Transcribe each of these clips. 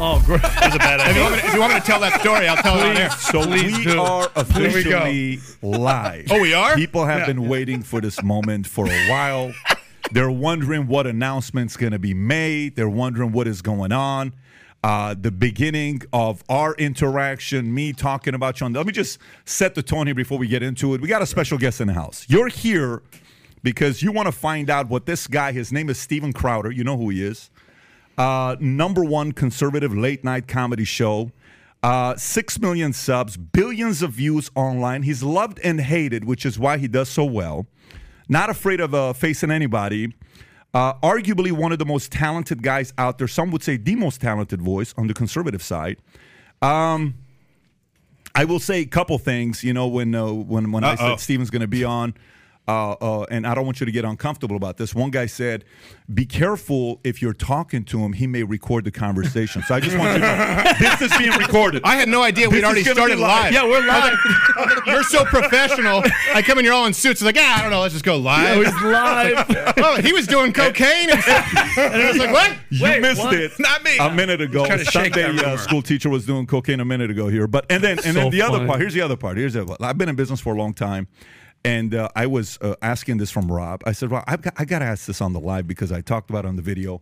Oh, great. That was a bad If you, want me to, if you want me to tell that story, I'll tell it on air. So Please we do. are Here we officially live. Oh, we are? People have Yeah. been waiting for this moment for a while. They're wondering what announcement's going to be made. They're wondering what is going on. Uh, the beginning of our interaction, me talking about you on. Let me just set the tone here before we get into it. We got a special guest in the house. You're here because you want to find out what this guy. His name is Steven Crowder. You know who he is uh, number one conservative late night comedy show. Uh, six million subs, billions of views online. He's loved and hated, which is why he does so well. Not afraid of uh, facing anybody. Uh, arguably one of the most talented guys out there. Some would say the most talented voice on the conservative side. Um, I will say a couple things. You know, when uh, when when I Uh-oh. said Steven's going to be on, uh, uh, and I don't want you to get uncomfortable about this. One guy said, "Be careful if you're talking to him; he may record the conversation." So I just want you to know this is being recorded. I had no idea This we'd already started live. live. Yeah, we're live. You're so professional. I come in, you're all in suits. It's like, ah, I don't know, let's just go live. Oh, he's live. oh, he was doing cocaine. And, and I was like, what? You Wait, missed what? it. Not me. A minute ago, trying to shake Sunday uh, school teacher was doing cocaine a minute ago here. But and then and So then the other part. Here's the other part. Here's the other part. I've been in business for a long time, and uh, I was uh, asking this from Rob. I said, Rob, I've got, I got to ask this on the live because I talked about it on the video.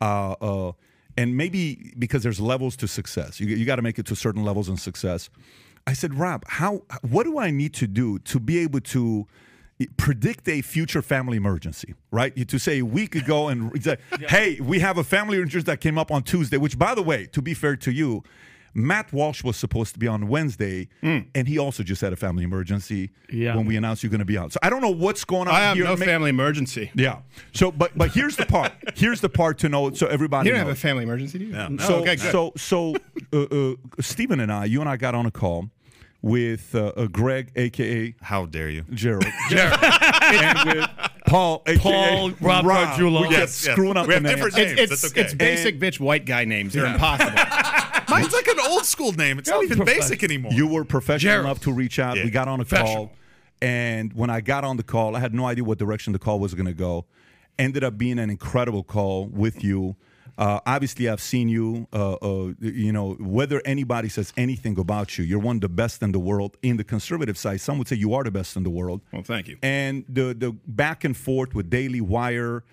Uh, uh, and maybe because there's levels to success, you, you got to make it to certain levels in success. I said, Rob, how? What do I need to do to be able to predict a future family emergency, right? To say a week ago and say, hey, we have a family emergency that came up on Tuesday, which, by the way, to be fair to you, Matt Walsh was supposed to be on Wednesday, and he also just had a family emergency Yeah. when we announced you're going to be out. So I don't know what's going on I have here. no Ma- family emergency. Yeah. So, but but here's the part. here's the part to know. So everybody You don't have a family emergency, do you? Yeah. Oh, So, okay, good. so, so, uh, uh, Stephen and I, you and I got on a call with uh, uh, Greg, aka How dare you? Gerald, Gerald, and with Paul, aka Paul Rob Gargiulo. We kept Yes, yes. screwing up We have the names. different it's, names. it's, okay. it's basic bitch white guy names. They're impossible. Mine's like an old school name. It's not even basic anymore. You were professional Gerald. enough to reach out. Yeah. We got on a call, and when I got on the call, I had no idea what direction the call was going to go. Ended up being an incredible call with you. Uh, obviously, I've seen you. Uh, uh, you know, whether anybody says anything about you, you're one of the best in the world. In the conservative side, some would say you are the best in the world. well, thank you. And the the back and forth with Daily Wire,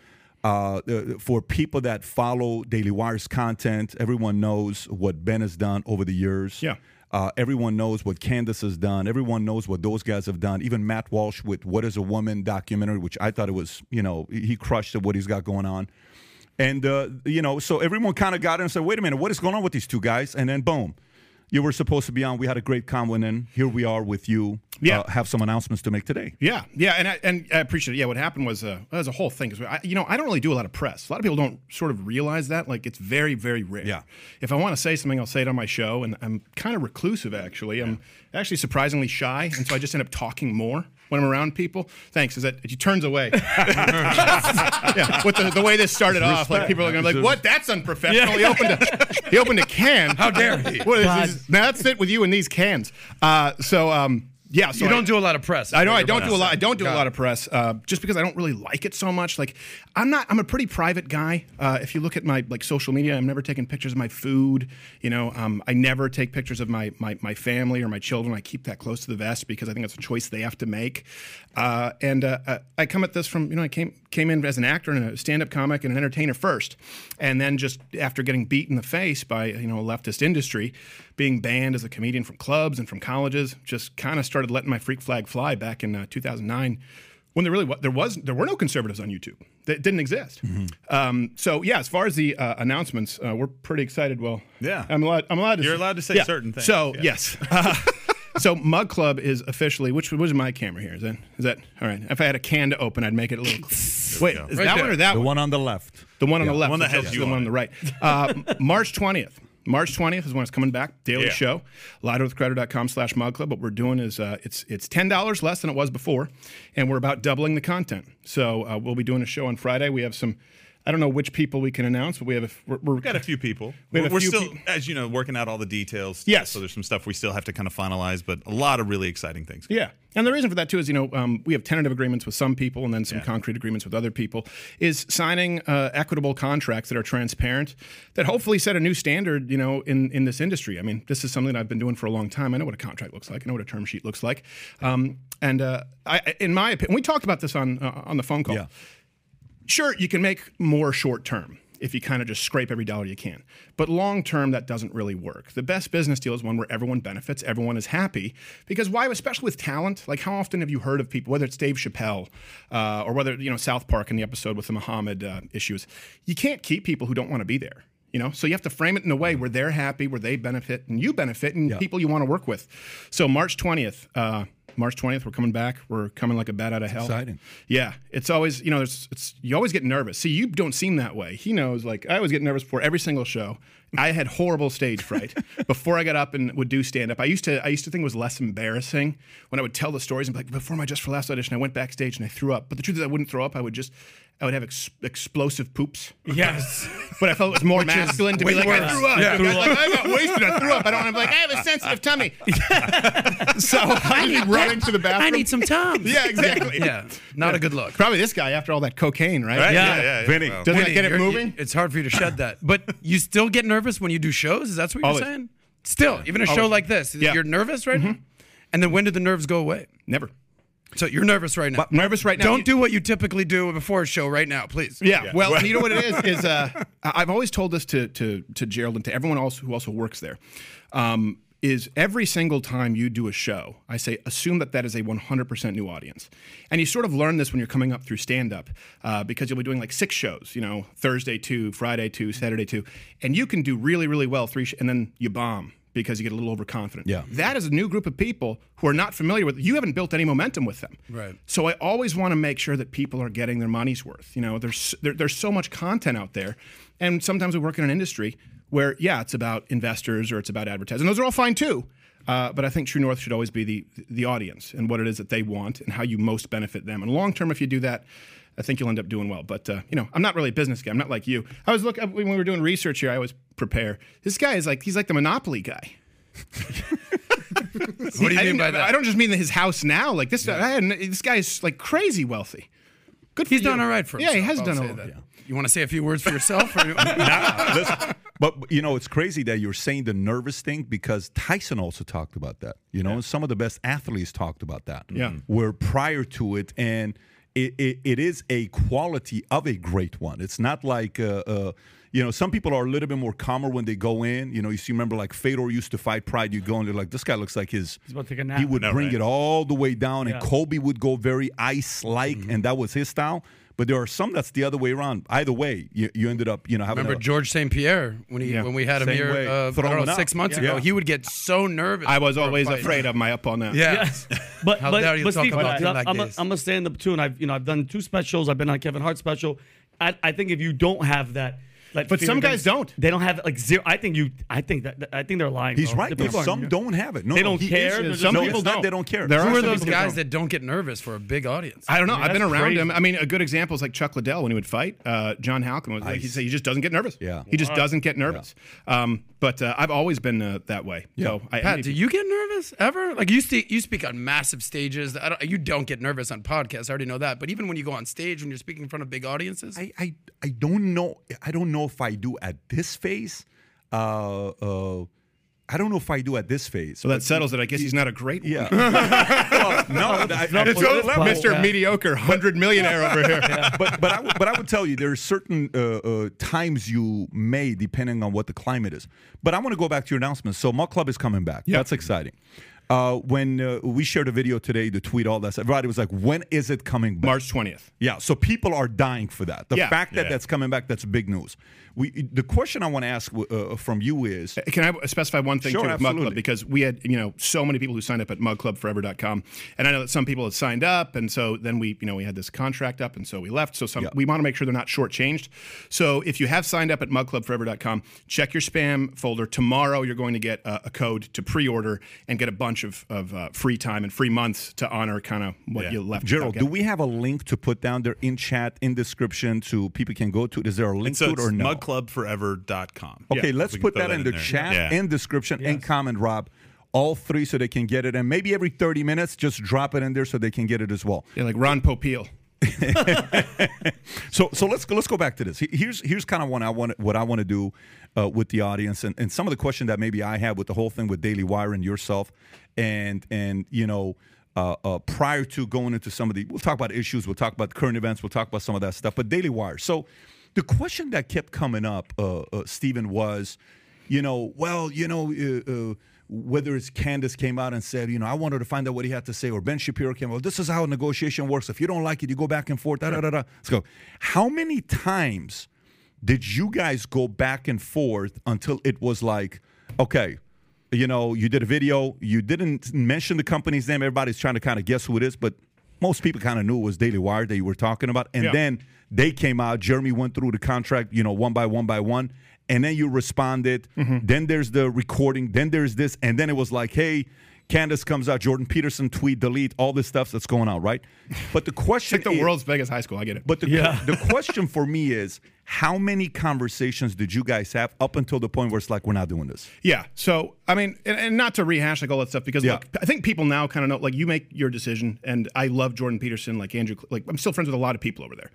uh, uh, for people that follow Daily Wire's content, everyone knows what Ben has done over the years. Yeah. Uh, everyone knows what Candace has done. Everyone knows what those guys have done. Even Matt Walsh with "What Is a Woman" documentary, which I thought it was, you know, he crushed at what he's got going on. And uh, you know, so everyone kind of got in and said, "Wait a minute, what is going on with these two guys?" And then boom, you were supposed to be on. We had a great convo, and here we are with you. Yeah. uh, have some announcements to make today. Yeah, yeah, and I, and I appreciate it. Yeah, what happened was uh, that was a whole thing. 'Cause I, you know, I don't really do a lot of press. A lot of people don't sort of realize that. Like, it's very, very rare. Yeah. If I want to say something, I'll say it on my show, and I'm kind of reclusive actually. I'm actually surprisingly shy, and so I just end up talking more when I'm around people. Thanks. Is that he turns away? yeah. With the, the way this started off, like people are gonna be like, "What? That's unprofessional." He opened a he opened a can. How dare he? What is this? Now that's it with you and these cans. Uh, so um, yeah. So You don't do a lot of press. I know I don't do a lot. I don't do a lot of press, uh, just because I don't really like it so much. Like, I'm not. I'm a pretty private guy. Uh, if you look at my like social media, I'm never taking pictures of my food. You know, um, I never take pictures of my, my my family or my children. I keep that close to the vest because I think it's a choice they have to make. Uh, and uh, uh, I come at this from you know I came came in as an actor and a stand-up comic and an entertainer first, and then just after getting beat in the face by you know a leftist industry, being banned as a comedian from clubs and from colleges, just kind of started letting my freak flag fly back in uh, 2009 when there really wa- there was there were no conservatives on YouTube. That didn't exist. Um, so yeah, as far as the uh, announcements, uh, we're pretty excited. Well, Yeah. I'm allowed. I'm allowed to. You're s- allowed to say yeah. certain things, So yeah. yes. Uh, so Mug Club is officially which was my camera here? Is that is that all right? If I had a can to open, I'd make it a little. Wait, is Right that there. one or that The one? one on the left. The one on the left. one that the has you the on one on it. the right. Uh, March 20th. March 20th is when it's coming back. Daily Yeah. show. Louderwithcrowder.com slash mug club. What we're doing is uh, it's it's $10 less than it was before, and we're about doubling the content. So uh, we'll be doing a show on Friday. We have some, I don't know which people we can announce, but we have a, we're, we're Got a few people. We few still, pe- as you know, working out all the details. Yes. So there's some stuff we still have to kind of finalize, but a lot of really exciting things. Yeah. And the reason for that too is, you know, um, we have tentative agreements with some people and then some concrete agreements with other people. Is signing uh, equitable contracts that are transparent, that hopefully set a new standard, you know, in in this industry. I mean, this is something that I've been doing for a long time. I know what a contract looks like. I know what a term sheet looks like. Um, and uh, I, in my opinion, we talked about this on uh, on the phone call. Yeah. Sure, you can make more short term if you kind of just scrape every dollar you can. But long term, that doesn't really work. The best business deal is one where everyone benefits, everyone is happy. Because why, especially with talent, like how often have you heard of people, whether it's Dave Chappelle uh, or whether, you know, South Park in the episode with the Muhammad uh, issues, you can't keep people who don't want to be there. You know, so you have to frame it in a way where they're happy, where they benefit, and you benefit, and people you want to work with. So March twentieth, uh, March twentieth, we're coming back. We're coming like a bat out of hell. exciting. Yeah, it's always you know, there's, it's you always get nervous. See, you don't seem that way. He knows. Like I always get nervous before every single show. I had horrible stage fright before I got up and would do stand up. I used to I used to think it was less embarrassing when I would tell the stories and be like, before my Just for Laughs audition, I went backstage and I threw up. But the truth is, I wouldn't throw up. I would just I would have ex- explosive poops. Yes. But I felt it was more masculine to be like, I threw up. Yeah. The guy's like, I got wasted. I threw up. I don't want to be like, I have a sensitive tummy. so I need running to the bathroom. I need some Tums. Yeah, exactly. Yeah. Not a good look. Probably this guy after all that cocaine, right? Right? Yeah. Yeah. yeah, yeah. Vinny. Well, Doesn't it Vinny, get it moving? It's hard for you to shed that. But you still get nervous when you do shows? Is that what you're Always. saying? Still, even a show like this, Yeah. you're nervous right now? And then when did the nerves go away? Never. So you're nervous right now. Nervous right now. Don't do what you typically do before a show right now, please. Yeah, well, you know what it is is uh, I- I've always told this to to to Gerald and to everyone else who also works there. Um, is every single time you do a show, I say assume that that is a 100% new audience, and you sort of learn this when you're coming up through stand up uh, because you'll be doing like six shows, you know, Thursday two, Friday two, Saturday two, and you can do really really well three, sh- and then you bomb because you get a little overconfident. Yeah. that is a new group of people who are not familiar with. You haven't built any momentum with them. Right. So I always want to make sure that people are getting their money's worth. You know, there's there, there's so much content out there, and sometimes we work in an industry where yeah, it's about investors or it's about advertising. Those are all fine too. Uh, but I think True North should always be the the audience and what it is that they want and how you most benefit them. And long term, if you do that, I think you'll end up doing well. But uh, you know, I'm not really a business guy. I'm not like you. I was look when we were doing research here. I always prepare. This guy is like he's like the Monopoly guy. What do you I mean by that? I don't just mean his house now. Like this, I had, this guy's like crazy wealthy. Good for He's you. done all right for us. Yeah, he has I'll done say all that. right. You want to say a few words for yourself? Or Nah, listen, but you know, it's crazy that you're saying the nervous thing because Tyson also talked about that. You know, and some of the best athletes talked about that. Yeah. Were prior to it, and it, it, it is a quality of a great one. It's not like. Uh, uh, you know, some people are a little bit more calmer when they go in. You know, you see, remember like Fedor used to fight Pride. You go and they're like, this guy looks like his. He's about to take a nap. He would No, bring right. it all the way down, and Yeah. Kobe would go very ice-like, Mm-hmm. and that was his style. But there are some that's the other way around. Either way, you, you ended up, you know, having Remember a, George St. Pierre when he Yeah. when we had him Same here way. uh, I don't know, six months Yeah. ago? Yeah. He would get so nervous. I was always afraid of my up all now. Yeah. But How but, dare you but talk Steve, about I, him like I'm, this. A, I'm a stand up too, and I've you know I've done two specials. I've been on Kevin Hart special. I, I think if you don't have that, like, But some guys don't. They don't have like zero. I think you. I think that I think they're lying. He's bro. right. The though. people are- Some don't have it. No, They don't he care. is- just- Some no, people it's not don't. They don't care. There Who are are those guys that don't get nervous for a big audience? I don't know. I mean, I've been around crazy. him. I mean, a good example is like Chuck Liddell when he would fight. Uh, John Halcon like he Ice. say he just doesn't get nervous. Yeah. he just doesn't get nervous. Um, but uh, I've always been uh, that way. So I, I Pat, need- do you get nervous ever? Like you speak, you speak on massive stages. I don't, you don't get nervous on podcasts. I already know that. But even when you go on stage, when you're speaking in front of big audiences, I, I, I don't know. I don't know if I do at this phase. Uh, uh, I don't know if I do at this phase. so that settles it. I guess he's not a great. yeah. well, no, I, I, It's but- all- but- Mr. Mediocre, hundred millionaire over here. but but I, would- but I would tell you there are certain uh, uh, times you may depending on what the climate is. But I want to go back to your announcement. So Mug Club is coming back. That's exciting. Uh, when uh, we shared a video today, the tweet, all that stuff, everybody was like, when is it coming back? March 20th. Yeah, so people are dying for that. The Yeah. fact that Yeah. that's coming back, that's big news. We, the question I want to ask uh, from you is, Can I specify one thing Sure, too with Mug absolutely. Club? Because we had, you know, so many people who signed up at mugclubforever.com. And I know that some people had signed up. And so then we, you know, we had this contract up and so we left. So some, Yeah. we want to make sure they're not shortchanged. So if you have signed up at mugclubforever.com, check your spam folder. Tomorrow you're going to get a, a code to pre order and get a bunch of, of uh, free time and free months to honor kind of what Yeah. you left. Gerald, do we have a link to put down there in chat, in description, so people can go to? Is there a link So to it or no? mugclubforever.com. Okay, let's put throw that, in in the there. chat Yeah. and description and comment, Rob. All three so they can get it. And maybe every 30 minutes, just drop it in there so they can get it as well. Yeah, like Ron Popeil. So so let's go let's go back to this. Here's here's kind of what I want what I want to do uh, with the audience and, and some of the question that maybe I have with the whole thing with Daily Wire and yourself and and you know uh, uh, prior to going into some of the we'll talk about issues, we'll talk about current events, we'll talk about some of that stuff. But Daily Wire. So the question that kept coming up, uh, uh, Stephen, was, you know, well, you know. Whether it's Candace came out and said, you know, I wanted to find out what he had to say, or Ben Shapiro came out, this is how negotiation works. If you don't like it, you go back and forth. Da, da, da, da. Let's go. How many times did you guys go back and forth until it was like, okay, you know, you did a video, you didn't mention the company's name. Everybody's trying to kind of guess who it is, but most people kind of knew it was Daily Wire that you were talking about. And Yeah. then they came out. Jeremy went through the contract, you know, one by one by one. And then you responded. Mm-hmm. Then there's the recording. Then there's this. And then it was like, hey, Candace comes out, Jordan Peterson tweet, delete, all this stuff that's going on, right? But the question It's like the is- world's biggest high school. I get it. but the, Yeah. the question for me is how many conversations did you guys have up until the point where it's like, we're not doing this? Yeah. So, I mean, and, and not to rehash like all that stuff because Yeah. look, I think people now kind of know, like you make your decision, and I love Jordan Peterson, like Andrew, like I'm still friends with a lot of people over there.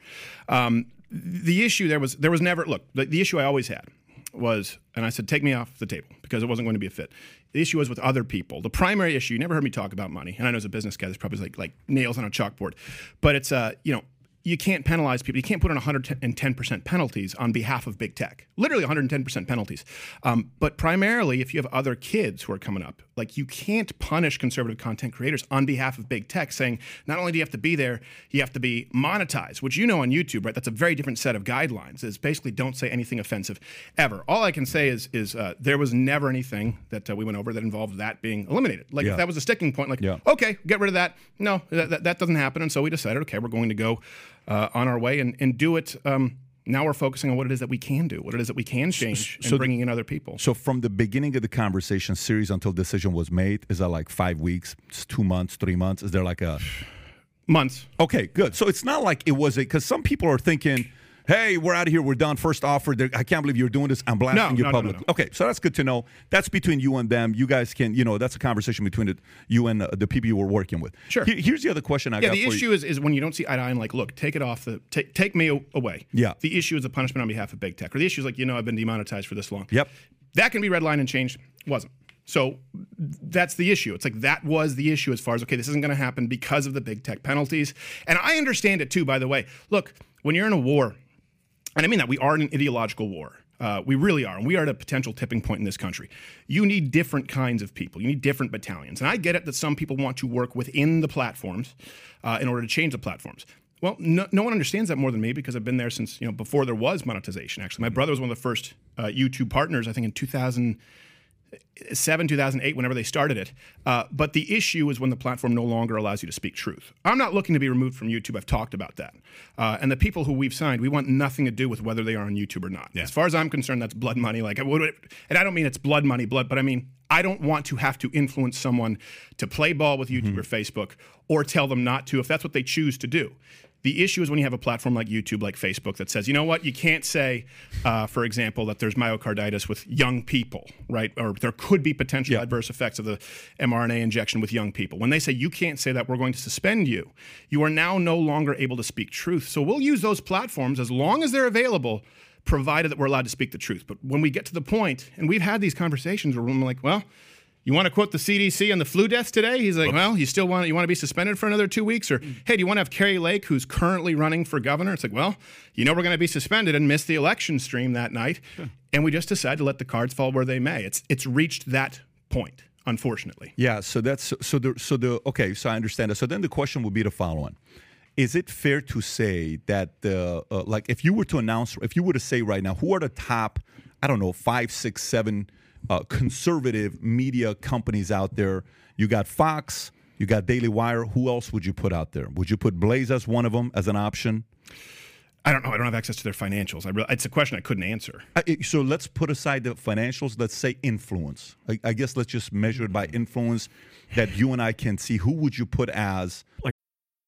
Um, the issue there was there was never look the, the issue I always had was, and I said take me off the table because it wasn't going to be a fit. The issue was with other people. The primary issue you never heard me talk about money, and I know as a business guy, there's probably like like nails on a chalkboard, but it's uh you know you can't penalize people. You can't put on 110% penalties on behalf of big tech. Literally 110% penalties. Um, but primarily, if you have other kids who are coming up, like you can't punish conservative content creators on behalf of big tech, saying not only do you have to be there, you have to be monetized, which you know on YouTube, right? That's a very different set of guidelines. Is basically don't say anything offensive ever. All I can say is is uh, there was never anything that uh, we went over that involved that being eliminated. Like Yeah. if that was a sticking point, like Yeah. okay, get rid of that. No, that, that, that doesn't happen. And so we decided, okay, we're going to go uh, on our way and, and do it. Um, now we're focusing on what it is that we can do, what it is that we can change, so and bringing in other people. So from the beginning of the conversation series until decision was made, is that like five weeks, two months, three months? Is there like a Months. okay, good. So it's not like it was a because some people are thinking, hey, we're out of here, we're done. First offer, I can't believe you're doing this. I'm blasting No, you no, publicly. no. Okay, so that's good to know. That's between you and them. You guys can, you know, that's a conversation between the, you and uh, the people you were working with. Sure. Here- here's the other question I Yeah, got the for issue you. is, is when you don't see eye to eye and like, look, take it off the take take me away. Yeah. The issue is a punishment on behalf of big tech, or the issue is like, you know, I've been demonetized for this long. Yep. That can be redlined and changed. Wasn't. So that's the issue. It's like that was the issue as far as okay, this isn't going to happen because of the big tech penalties. And I understand it too. By the way, look, when you're in a war, and I mean that we are in an ideological war. Uh, we really are, and we are at a potential tipping point in this country. You need different kinds of people. You need different battalions, and I get it that some people want to work within the platforms uh, in order to change the platforms. Well, no, no one understands that more than me because I've been there since you know before there was monetization. Actually, my brother was one of the first uh, YouTube partners. I think in 2000 seven, 2008, whenever they started it. Uh, but the issue is when the platform no longer allows you to speak truth. I'm not looking to be removed from YouTube. I've talked about that. Uh, and the people who we've signed, we want nothing to do with whether they are on YouTube or not. As far as I'm concerned, that's blood money. Like, and I don't mean it's blood money, blood, but I mean I don't want to have to influence someone to play ball with YouTube or Facebook or tell them not to if that's what they choose to do. The issue is when you have a platform like YouTube, like Facebook, that says, you know what, you can't say, uh, for example, that there's myocarditis with young people, right? Or there could be potential Yeah. adverse effects of the mRNA injection with young people. When they say you can't say that, we're going to suspend you, you are now no longer able to speak truth. So we'll use those platforms as long as they're available, provided that we're allowed to speak the truth. But when we get to the point, and we've had these conversations where I'm like, well, you want to quote the CDC on the flu deaths today? He's like, well, you still want you want to be suspended for another two weeks, or hey, do you want to have Kari Lake, who's currently running for governor? It's like, well, you know, we're going to be suspended and miss the election stream that night, and we just decide to let the cards fall where they may. It's it's reached that point. unfortunately. Yeah, so that's so the so the okay, so I understand that. So then the question would be the following: Is it fair to say that the uh, like if you were to announce, if you were to say right now, who are the top, I don't know, five, six, seven uh, conservative media companies out there? You got Fox, you got Daily Wire. Who else would you put out there? Would you put Blaze as one of them as an option? I don't know. I don't have access to their financials. I really, it's a question I couldn't answer. So let's put aside the financials. Let's say influence. I, I guess let's just measure it by influence that you and I can see. Who would you put as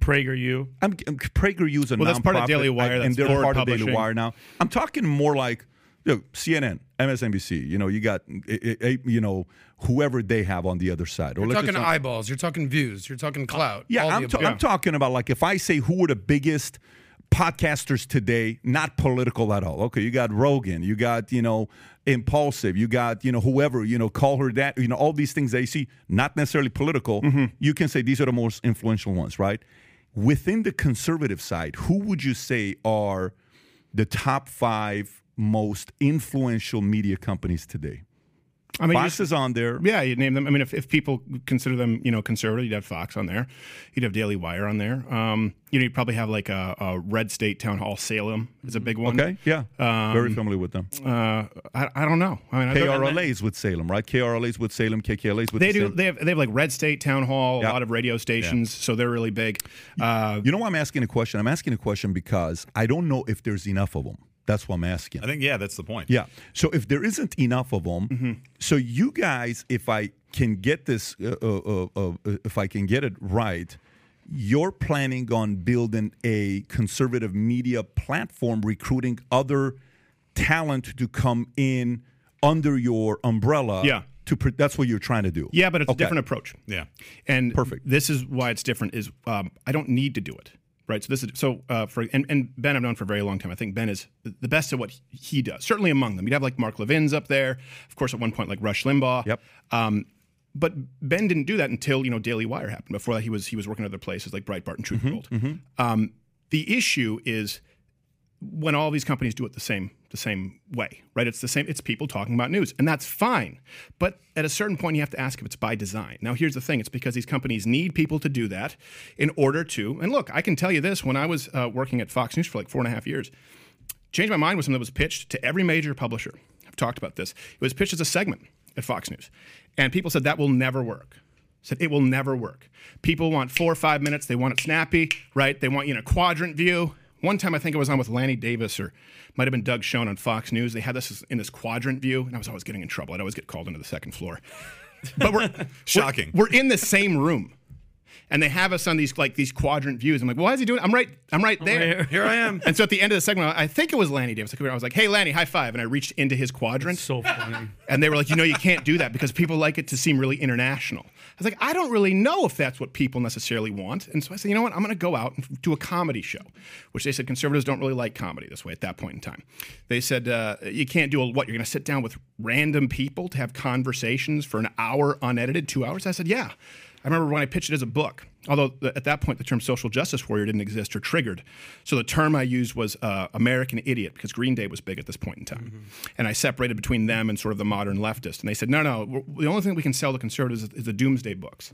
PragerU. I'm, I'm PragerU is a Well, that's part of Daily Wire, and that's they're part of Daily. Wire now. I'm talking more like you know, CNN, MSNBC. You know, you got eh, eh, eh, you know whoever they have on the other side. Or You're talking eyeballs. You're talking views. You're talking clout. Yeah, I'm, ta- above. I'm talking about like if I say who are the biggest podcasters today, not political at all. Okay, you got Rogan, you got, you know, Impulsive, you got, you know, whoever, you know, Call Her Daddy, you know, all these things that you see, not necessarily political. You can say these are the most influential ones, right? Within the conservative side, who would you say are the top five most influential media companies today? I mean, you Fox is on there. Yeah, you'd name them. I mean, if, if people consider them, you know, conservative, you'd have Fox on there. You'd have Daily Wire on there. Um, you know, you'd probably have like a, a Red State Town Hall Salem is a big one. Okay, yeah, very familiar with them. Uh, I, I don't know. I mean, I don't- KRLA's with Salem, right? KRLA's with Salem, KKLA's with They the do. same- They have. They have like Red State Town Hall. Yeah. A lot of radio stations, so they're really big. Uh, You know why I'm asking a question? I'm asking a question because I don't know if there's enough of them. That's why I'm asking. I think yeah, that's the point. Yeah. So if there isn't enough of them, Mm-hmm. so you guys, if I can get this, uh, uh, uh, uh, if I can get it right, you're planning on building a conservative media platform, recruiting other talent to come in under your umbrella. Yeah. To pre- that's what you're trying to do. yeah, but it's Okay. a different approach. Yeah. And Perfect. This is why it's different. Is um, I don't need to do it. Right. So this is so uh, for and, and Ben I've known for a very long time. I think Ben is the best at what he does. Certainly among them, you'd have like Mark Levin's up there. Of course, at one point like Rush Limbaugh. Yep. Um, but Ben didn't do that until you know Daily Wire happened. Before that, he was he was working at other places like Breitbart and TruthRevolt. Um, the issue is when all these companies do it the same the same way, right? It's the same. It's people talking about news, and that's fine. But at a certain point, you have to ask if it's by design. Now, here's the thing: it's because these companies need people to do that in order to. And look, I can tell you this: when I was uh, working at Fox News for like four and a half years, Change My Mind was something that was pitched to every major publisher. I've talked about this. It was pitched as a segment at Fox News, and people said that will never work. Said it will never work. People want four or five minutes. They want it snappy, right? They want you in a quadrant view. One time, I think I was on with Lanny Davis or might have been Doug Schoen on Fox News. They had this in this quadrant view, and I was always getting in trouble. I'd always get called into the second floor. But we're Shocking. We're, we're in the same room, and they have us on these like these quadrant views. I'm like, well, why is he doing? it? I'm right. I'm right there. Here I am. And so at the end of the segment, I think it was Lanny Davis. I was like, "Hey, Lanny, high five!" And I reached into his quadrant, So funny. and they were like, "You know, you can't do that because people like it to seem really international." I was like, "I don't really know if that's what people necessarily want." And so I said, "You know what? I'm going to go out and do a comedy show," which they said conservatives don't really like comedy this way at that point in time. They said, uh, "You can't do a what? You're going to sit down with random people to have conversations for an hour unedited, two hours?" I said, "Yeah." I remember when I pitched it as a book, although th- at that point the term social justice warrior didn't exist or triggered. So the term I used was uh, American idiot because Green Day was big at this point in time. And I separated between them and sort of the modern leftist. And they said, no, no, the only thing we can sell to conservatives is, is the doomsday books.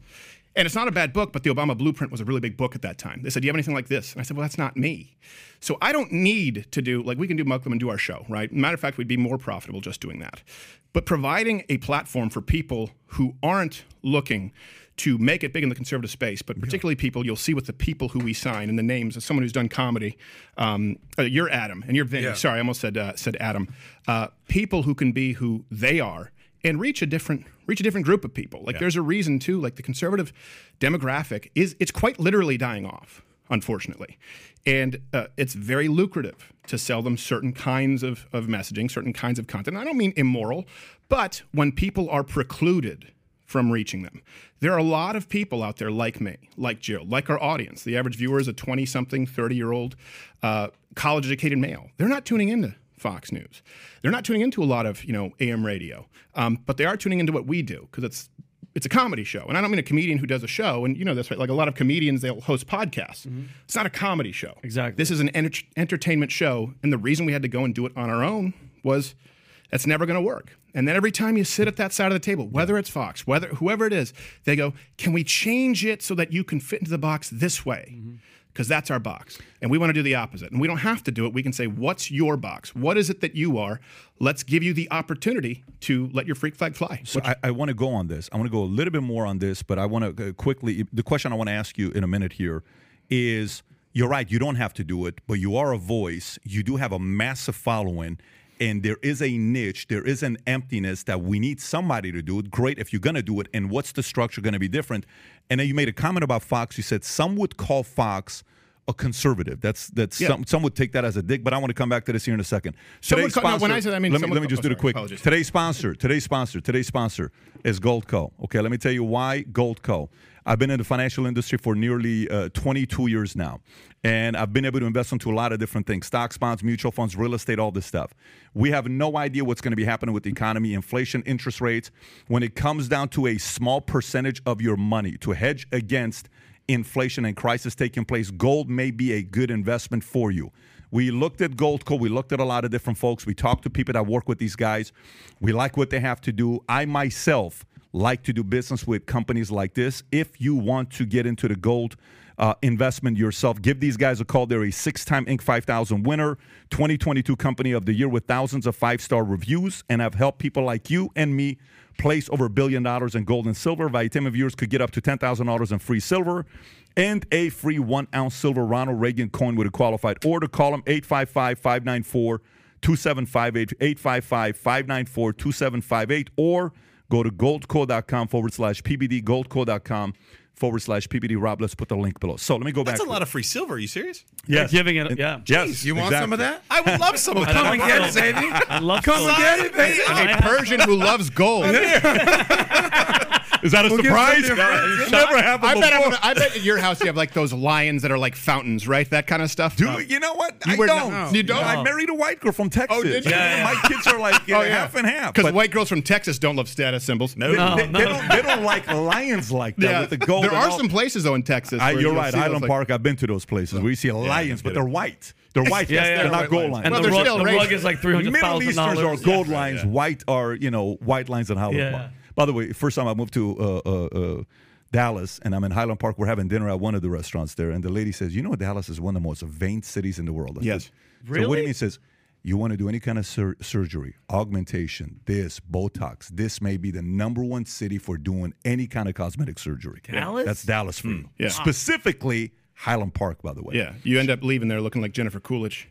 And it's not a bad book, but the Obama Blueprint was a really big book at that time. They said, Do you have anything like this? And I said, Well, that's not me. So I don't need to do, like, we can do Mug Club and do our show, right? Matter of fact, we'd be more profitable just doing that. But providing a platform for people who aren't looking to make it big in the conservative space, but particularly people you'll see with the people who we sign and the names of someone who's done comedy. Um, uh, you're Adam, and you're Vinny. Yeah. Sorry, I almost said uh, said Adam. Uh, people who can be who they are and reach a different reach a different group of people. Like there's a reason too. Like the conservative demographic is it's quite literally dying off, unfortunately, and uh, it's very lucrative to sell them certain kinds of of messaging, certain kinds of content. I don't mean immoral, but when people are precluded from reaching them. There are a lot of people out there like me, like Jill, like our audience. The average viewer is a 20 something, 30 year old uh, college educated male. They're not tuning into Fox News. They're not tuning into a lot of you know AM radio, um, but they are tuning into what we do because it's it's a comedy show, and I don't mean a comedian who does a show. And you know this, right? Like a lot of comedians, they'll host podcasts. It's not a comedy show. Exactly. This is an enter- entertainment show, and the reason we had to go and do it on our own was that's never going to work. And then every time you sit at that side of the table, whether it's Fox, whether whoever it is, they go, "Can we change it so that you can fit into the box this way?" Because that's our box, and we want to do the opposite. And we don't have to do it. We can say, "What's your box? What is it that you are?" Let's give you the opportunity to let your freak flag fly. So I, I want to go on this. I want to go a little bit more on this, but I want to uh, quickly. The question I want to ask you in a minute here is: You're right. You don't have to do it, but you are a voice. You do have a massive following, and there is a niche. There is an emptiness that we need somebody to do it. Great if you're going to do it. And what's the structure going to be different? And then you made a comment about Fox. You said some would call Fox. A conservative. That's that's Yeah. some. Some would take that as a dig, but I want to come back to this here in a second. Today's call- no, when I said that, I mean let me let me just call- do oh, the quick. apologies. Today's sponsor, today's sponsor, today's sponsor is Goldco. Okay, let me tell you why Goldco. I've been in the financial industry for nearly uh, 22 years now, and I've been able to invest into a lot of different things: stocks, bonds, mutual funds, real estate, all this stuff. We have no idea what's going to be happening with the economy, inflation, interest rates. When it comes down to a small percentage of your money to hedge against inflation and crisis taking place, gold may be a good investment for you. We looked at Goldco. We looked at a lot of different folks. We talked to people that work with these guys. We like what they have to do. I myself like to do business with companies like this. If you want to get into the gold uh, investment yourself, give these guys a call. They're a six-time Inc. 5000 winner, 2022 Company of the Year with thousands of five-star reviews, and have helped people like you and me place over a billion dollars in gold and silver. Valuetainment viewers could get up to $10,000 in free silver and a free one ounce silver Ronald Reagan coin with a qualified order. Call them 855 594 2758, 855 594 2758, or go to goldco.com forward slash PBD, goldco.com forward slash PBD. Rob, let's put the link below. So let me go back. That's a lot of free silver. Are you serious? Yes. Giving it, yeah. Yes. You want some of that? I would love some of Come that. and get it, baby. I love Come silver. and get it, baby. I a have- Persian who loves gold. Is that a We'll surprise? some different- It's never happened I bet, before. gonna, I bet at your house you have like those lions that are like fountains, right? That kind of stuff. Dude, you know what? I don't. not- you don't? I married a white girl from Texas. Oh, did you? Yeah, yeah. My kids are like you know, Oh, yeah. half and half. Because but white girls from Texas don't love status symbols. No. they, No, they- no. they don't, they don't like lions like that Yeah, with the gold. there are all. some places though in Texas. I, you're right. see those, Highland like- Park. I've been to those places where you see lions, but they're white. They're white. Yeah, yes, yeah, they're not gold lions. lions. And Well, the, they're rug, still the rug is like three hundred Middle thousand Easterns are dollars. gold lions. White are you know white lions in Highland Yeah. Park. By the way, first time I moved to uh, uh, uh, Dallas, and I'm in Highland Park. We're having dinner at one of the restaurants there, and the lady says, "You know, Dallas is one of the most vain cities in the world." I said, Yes. So what do you mean? Says you want to do any kind of sur- surgery, augmentation, this, Botox. This may be the number one city for doing any kind of cosmetic surgery. Dallas? That's Dallas for you. Hmm. Yeah. Specifically Highland Park, by the way. Yeah, you end up leaving there looking like Jennifer Coolidge.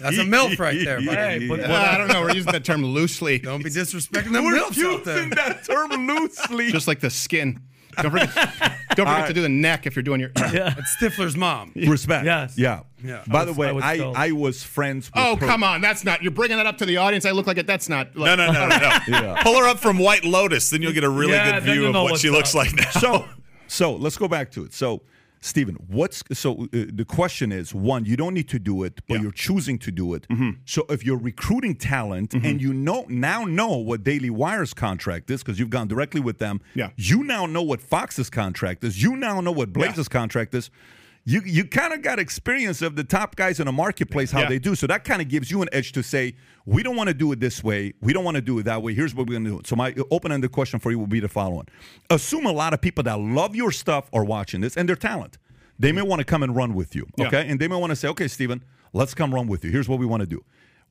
That's a MILF right there, buddy. Hey, but, but I don't know. We're using that term loosely, Don't be disrespecting them We're MILFs out there. using that term loosely. just like the skin. Don't forget, don't forget to do the neck if you're doing your. It's Stifler's mom. Respect. Yes. Yeah. Yeah. By I the would- way, I would I, I was friends with Oh her- come on, that's not. You're bringing that up to the audience. I look like it. That's not. No, no, no, no. no. Yeah. Pull her up from White Lotus, then you'll get a really Yeah, good view of what what's she looks like now. So, so let's go back to it. So, Stephen, what's so uh, the question is one, you don't need to do it, but Yeah. you're choosing to do it. Mm-hmm. So, if you're recruiting talent and you know now know what Daily Wire's contract is because you've gone directly with them, Yeah. you now know what Fox's contract is. You now know what Blaze's contract is. You you kind of got experience of the top guys in the marketplace how Yeah. they do. So that kind of gives you an edge to say we don't want to do it this way. We don't want to do it that way. Here's what we're going to do. So my open-ended question for you will be the following: Assume a lot of people that love your stuff are watching this and they're talent. They may want to come and run with you, Yeah. okay? And they may want to say, okay, Steven, let's come run with you. Here's what we want to do.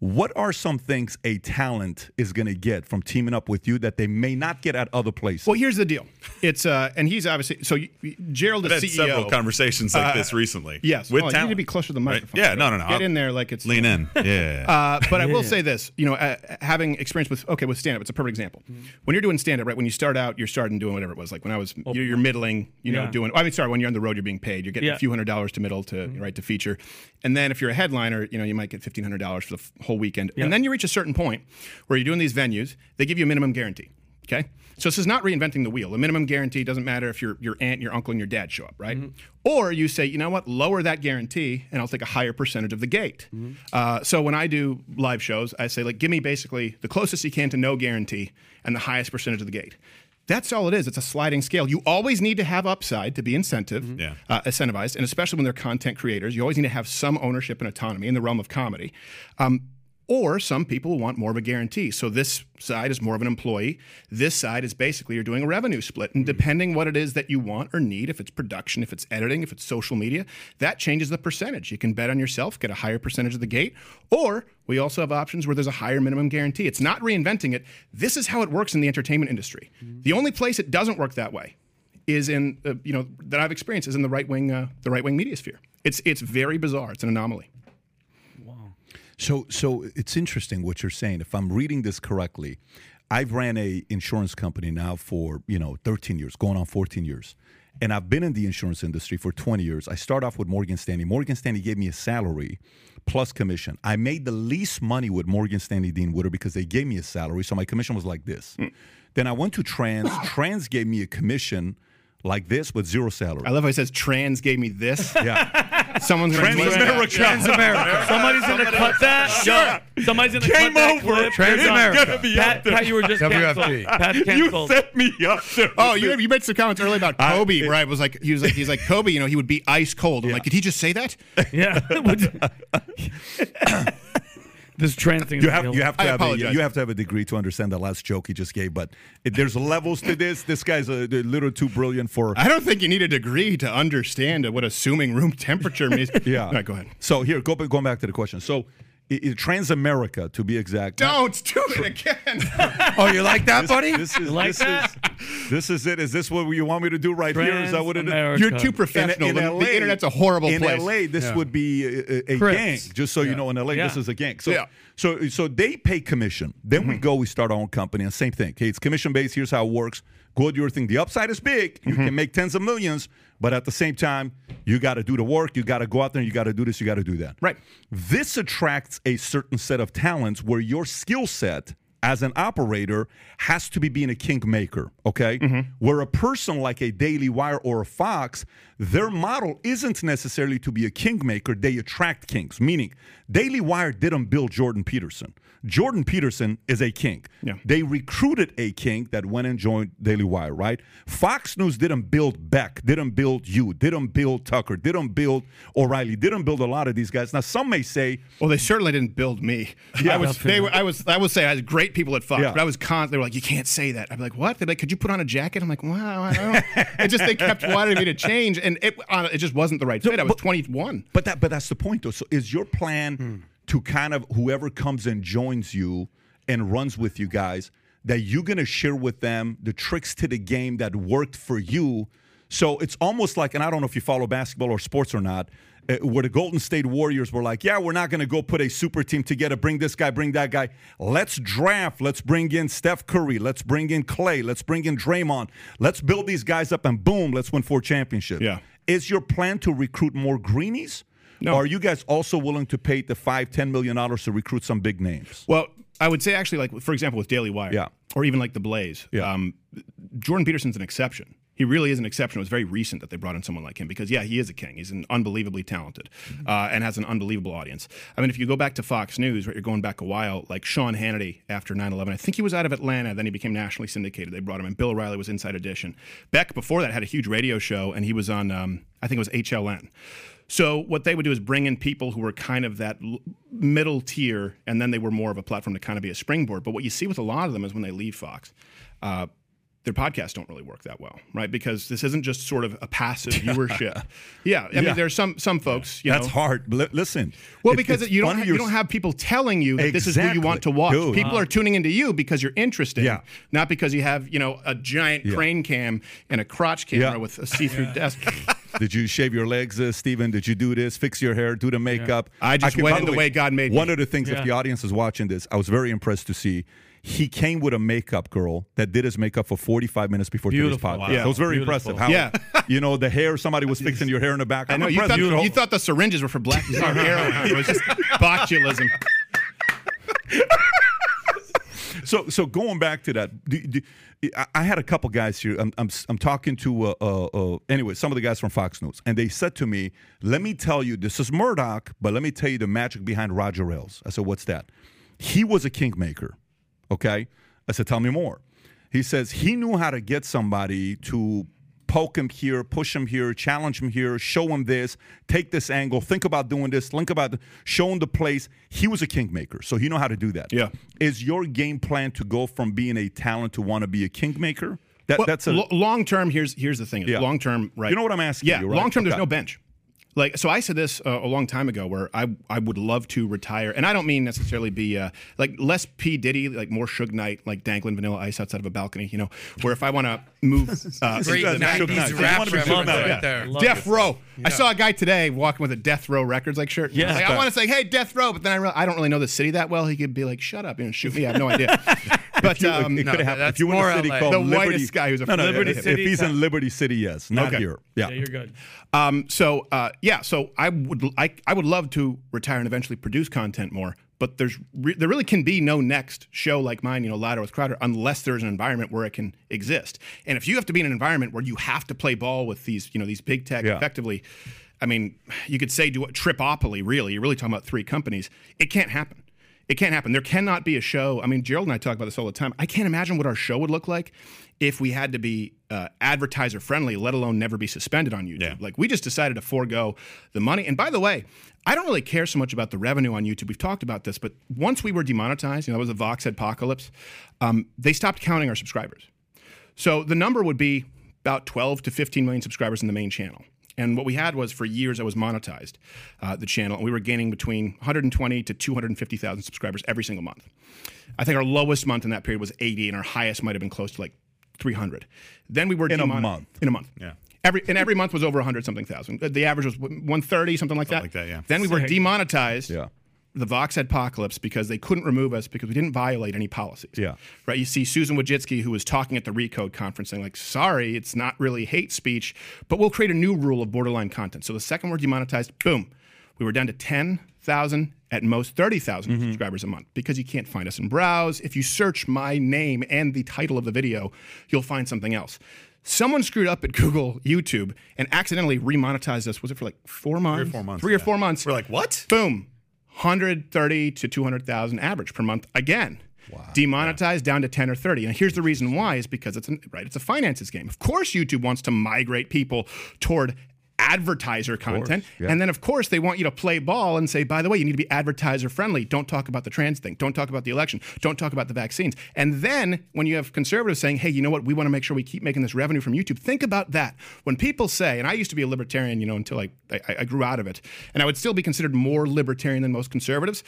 What are some things a talent is going to get from teaming up with you that they may not get at other places? Well, here's the deal. It's uh, and he's obviously so. You, Gerald I've is had CEO. several conversations like Uh, this recently. Yes. with Well, you need to be closer to the Right? microphone. Yeah, no, no, no. Get I'll in there like it's Lean in. Yeah. Uh, but I will say this, you know, uh, having experience with okay with stand up, it's a perfect example. Mm-hmm. When you're doing stand up, right? When you start out, you're starting doing whatever it was. Like when I was, you're, you're middling, you know, Yeah. doing. I mean, sorry, when you're on the road, you're being paid. You're getting Yeah. a few hundred dollars to middle to Mm-hmm. right to feature, and then if you're a headliner, you know, you might get fifteen hundred dollars for the f- whole weekend. And then you reach a certain point where you're doing these venues. They give you a minimum guarantee. Okay. So this is not reinventing the wheel. A minimum guarantee doesn't matter if your your aunt, your uncle, and your dad show up, right? Or you say, you know what, lower that guarantee, and I'll take a higher percentage of the gate. Uh, so when I do live shows, I say like, give me basically the closest you can to no guarantee and the highest percentage of the gate. That's all it is. It's a sliding scale. You always need to have upside to be incentive, Yeah. uh, incentivized, and especially when they're content creators, you always need to have some ownership and autonomy in the realm of comedy. Um, or some people want more of a guarantee. So this side is more of an employee. This side is basically you're doing a revenue split. And depending what it is that you want or need, if it's production, if it's editing, if it's social media, that changes the percentage. You can bet on yourself, get a higher percentage of the gate. Or we also have options where there's a higher minimum guarantee. It's not reinventing it. This is how it works in the entertainment industry. The only place it doesn't work that way is in uh, you know that I've experienced is in the right wing uh, the right wing media sphere. It's it's very bizarre. It's an anomaly. So, so it's interesting what you're saying. If I'm reading this correctly, I've ran a insurance company now for you know 13 years, going on 14 years, and I've been in the insurance industry for 20 years. I start off with Morgan Stanley. Morgan Stanley gave me a salary plus commission. I made the least money with Morgan Stanley Dean Witter because they gave me a salary, so my commission was like this. Hmm. Then I went to Trans. Trans gave me a commission like this with zero salary. I love how he says trans gave me this. yeah. Someone's gonna Trans America. Somebody's gonna cut that. Sure. Somebody's gonna Game cut that over. clip. Transamerica. It's gonna be Pat, Pat, you were just canceled. WFT. Pat You set me up there. Oh, you, you made some comments earlier about I- Kobe, where I was like, he was like, he's like Kobe. You know, he would be ice cold. I'm like, did he just say that? yeah. this trans thing. You have real. you have to I have a, you have to have a degree to understand the last joke he just gave. But it, there's levels to this. This guy's a, a little too brilliant for. I don't think you need a degree to understand what assuming room temperature means. Yeah. All right, go ahead. So here, go going back to the question. So, i i It is transamerica, to be exact. Don't do it again. Oh, you like that, This, buddy? this is like this that? is this is it. Is this what you want me to do right here? Is that what it is? You're too professional. In, the, in the internet's a horrible in place. In LA, this Yeah. would be a, a, a gang. Just so you know, in LA, this is a gang. So, Yeah. so, so they pay commission. Then we mm-hmm. go, we start our own company, and same thing. Okay, it's commission based. Here's how it works. Go do your thing. The upside is big. You mm-hmm. can make tens of millions, but at the same time, you got to do the work. You got to go out there. You got to do this. You got to do that. Right. This attracts a certain set of talents where your skill set as an operator has to be being a kingmaker, okay? Mm-hmm. Where a person like a Daily Wire or a Fox, their model isn't necessarily to be a kingmaker, they attract kings. Meaning, Daily Wire didn't build Jordan Peterson. Jordan Peterson is a king. Yeah. They recruited a king that went and joined Daily Wire, right? Fox News didn't build Beck, didn't build you, didn't build Tucker, didn't build O'Reilly, didn't build a lot of these guys. Now, some may say, Well, they certainly didn't build me. Yeah. I was. They were. I was. I would say I had great people at Fox, Yeah. but I was con. They were like, "You can't say that." I'd be like, "What?" They're like, "Could you put on a jacket?" I'm like, "Wow." I don't. it just they kept wanting me to change, and it uh, it just wasn't the right fit. I was but- 21. But that but that's the point though. So is your plan to kind of whoever comes and joins you and runs with you guys that you're gonna share with them the tricks to the game that worked for you? So it's almost like, and I don't know if you follow basketball or sports or not, uh, where the Golden State Warriors were like, yeah, we're not going to go put a super team together, bring this guy, bring that guy. Let's draft. Let's bring in Steph Curry. Let's bring in Klay. Let's bring in Draymond. Let's build these guys up and boom, let's win four championships. Yeah. Is your plan to recruit more greenies? No. Are you guys also willing to pay the five, ten million dollars to recruit some big names? Well, I would say actually, like for example, with Daily Wire, Yeah. or even like the Blaze, Yeah. um, Jordan Peterson's an exception. He really is an exception. It was very recent that they brought in someone like him because, yeah, he is a king. He's an unbelievably talented uh, and has an unbelievable audience. I mean, if you go back to Fox News, right, you're going back a while, like Sean Hannity after 9 11, I think he was out of Atlanta, then he became nationally syndicated. They brought him in. Bill O'Reilly was Inside Edition. Beck, before that, had a huge radio show, and he was on, um, I think it was HLN. So what they would do is bring in people who were kind of that l- middle tier, and then they were more of a platform to kind of be a springboard. But what you see with a lot of them is when they leave Fox, uh, their podcasts don't really work that well, right? Because this isn't just sort of a passive viewership. Yeah, I Yeah. mean, there's some some folks, you That's know. hard. Li- listen. Well, it- because you don't ha- you're don't have people telling you that this is who you want to watch. Dude. People are tuning into you because you're interested, Yeah. not because you have you know a giant Yeah. crane cam and a crotch camera with a see-through desk. Did you shave your legs, uh, Steven? Did you do this? Fix your hair? Do the makeup? I just can- went the way God made One me. of the things, if the audience is watching this, I was very impressed to see. He came with a makeup girl that did his makeup for 45 minutes before Beautiful. today's podcast. Wow. It was very Beautiful. impressive. How, Yeah. you know, the hair, somebody was fixing your hair in the back. I I'm know you thought you thought the syringes were for black hair. It was just botulism. So, so going back to that, do, do, I- had a couple guys here. I'm, I'm, I'm talking to, uh, uh, uh, anyway, some of the guys from Fox News, and they said to me, "Let me tell you, this is Murdoch, but let me tell you the magic behind Roger Ailes." I said, "What's that?" He was a kingmaker. Okay, I said, "Tell me more." He says he knew how to get somebody to poke him here, push him here, challenge him here, show him this, take this angle, think about doing this, think about show him the place. He was a kingmaker, so he know how to do that. Yeah. Is your game plan to go from being a talent to want to be a kingmaker? That Well, that's a long term. Here's here's the thing. Yeah. Long term, right? You know what I'm asking Yeah, right? long term. There's no bench. Like so, I said this uh, a long time ago, where I I would love to retire, and I don't mean necessarily be uh, like less P Diddy, like more Suge Knight, like dangling Vanilla Ice outside of a balcony. You know, where if I want to move, uh, Great into the- Suge 90s Knight. You rap wanna be Suge reference Knight, right yeah. there. Love Death it. Row. I saw a guy today walking with a Death Row Records like shirt. Yeah. Like, I want to say, hey, Death Row, but then I real I don't really know the city that well. He could be like, shut up, you know, shoot me. I have no idea. But um, it no, could have happened that's if you were in more a city LA. called The Liberty. whitest guy who's a no, no, Liberty if, if he's guy. in Liberty City, yes, not Okay. here. Yeah. Yeah, you're good. Um, so uh, yeah, so I would I, I would love to retire and eventually produce content more, but there's re- there really can be no next show like mine, you know, Louder with Crowder, unless there's an environment where it can exist. And if you have to be in an environment where you have to play ball with these, you know, these big tech Yeah. effectively, I mean, you could say do a tripopoly. Really, you're really talking about three companies. It can't happen. It can't happen. There cannot be a show. I mean, Gerald and I talk about this all the time. I can't imagine what our show would look like if we had to be uh, advertiser friendly, let alone never be suspended on YouTube. Yeah. Like we just decided to forego the money. And by the way, I don't really care so much about the revenue on YouTube. We've talked about this, but once we were demonetized, you know, it was a Vox apocalypse. Um, they stopped counting our subscribers. So the number would be about 12 to 15 million subscribers in the main channel. And what we had was for years I was monetized uh, the channel, and we were gaining between 120 to 250,000 subscribers every single month. I think our lowest month in that period was 80, and our highest might have been close to like 300. Then we were In a month. In a month. Yeah. Every and every month was over 100 something thousand. The average was 130, something like that. like that, yeah. Then we were demonetized. Yeah. The Vox apocalypse because they couldn't remove us because we didn't violate any policies. Yeah. Right. You see Susan Wojcicki, who was talking at the Recode conference, saying like, "Sorry, it's not really hate speech, but we'll create a new rule of borderline content." So the second we're demonetized, boom, we were down to ten thousand at most thirty mm-hmm. subscribers a month because you can't find us in browse. If you search my name and the title of the video, you'll find something else. Someone screwed up at Google YouTube and accidentally remonetized us. Was it for like four months? Three or four months, Three or yeah. four months. We're like, what? Boom. 130 to 200,000 average per month again. Wow. Demonetized down to 10 or 30. And here's the reason why is because it's an, right, it's a finances game. Of course YouTube wants to migrate people toward advertiser content. yeah. And then of course they want you to play ball and say, by the way, you need to be advertiser friendly. Don't talk about the trans thing. Don't talk about the election. Don't talk about the vaccines. And then when you have conservatives saying, hey, you know what, we want to make sure we keep making this revenue from YouTube. Think about that. When people say, and I used to be a libertarian, you know, until I, I, I grew out of it, and I would still be considered more libertarian than most conservatives.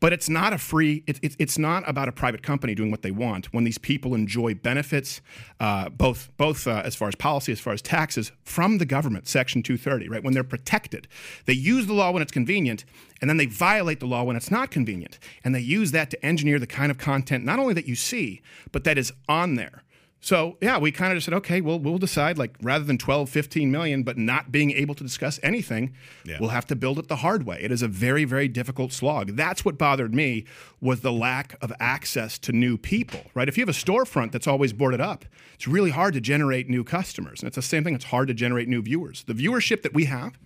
But it's not a free. It, it, it's not about a private company doing what they want. When these people enjoy benefits, uh, both both uh, as far as policy, as far as taxes, from the government, Section 230, right? When they're protected, they use the law when it's convenient, and then they violate the law when it's not convenient, and they use that to engineer the kind of content not only that you see, but that is on there. So yeah, we kind of just said, okay, well, we'll decide like rather than 12, 15 million, but not being able to discuss anything, Yeah. we'll have to build it the hard way. It is a very, very difficult slog. That's what bothered me was the lack of access to new people, right? If you have a storefront that's always boarded up, it's really hard to generate new customers. And it's the same thing, it's hard to generate new viewers. The viewership that we have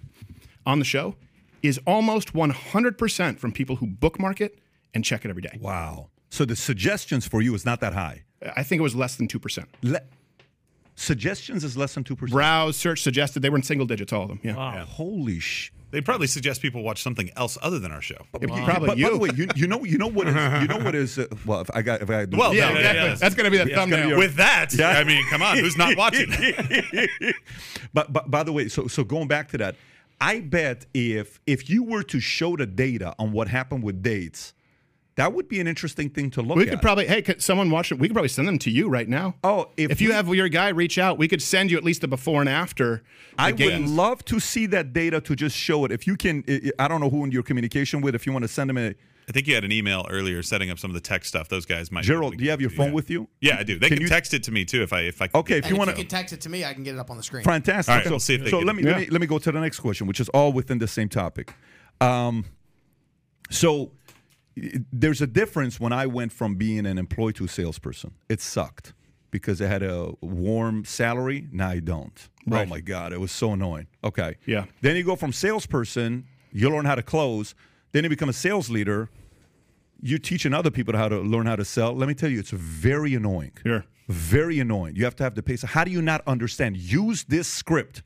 on the show is almost 100% from people who bookmark it and check it every day. Wow. So the suggestions for you is not that high. I think it was less than 2%. Le- suggestions is less than two percent. Browse, search, suggested. They were in single digits, all of them. Yeah. Holy sh! They probably suggest people watch something else other than our show. Probably But by you. the way, you, you know you know what is you know what is uh, well if I got if I Well, yeah, no, exactly. yeah, yeah. That's going to be the thumbnail. With that, I mean, come on, who's not watching? but, but by the way, so so going back to that, I bet if if you were to show the data on what happened with dates, that would be an interesting thing to look at. we at. could probably, hey, could someone watch it? We could probably send them to you right now. Oh, if if, you we- have your guy reach out, we could send you at least the before and after. I the would love to see that data to just show it. If you can, I- I don't know who in your communication with. If you want to send them a I think you had an email earlier setting up some of the tech stuff. Those guys might. be Gerald, to do you have your phone that. with you? Yeah, I do. They Can can, you- text it to me too if I if I. Okay, if you want you to. can text it to me, I can get it up on the screen. Fantastic. All right, so we'll see if they so let it. me, let me let me go to the next question, which is all within the same topic. Um, so there's a difference when I went from being an employee to a salesperson. It sucked because I had a warm salary. Now I don't. Oh my God, it was so annoying. Okay. Yeah. Then you go from salesperson, you learn how to close. Then you become a sales leader. You're teaching other people how to learn how to sell. Let me tell you, it's very annoying. Sure. Very annoying. You have to have the pace. How do you not understand? Use this script.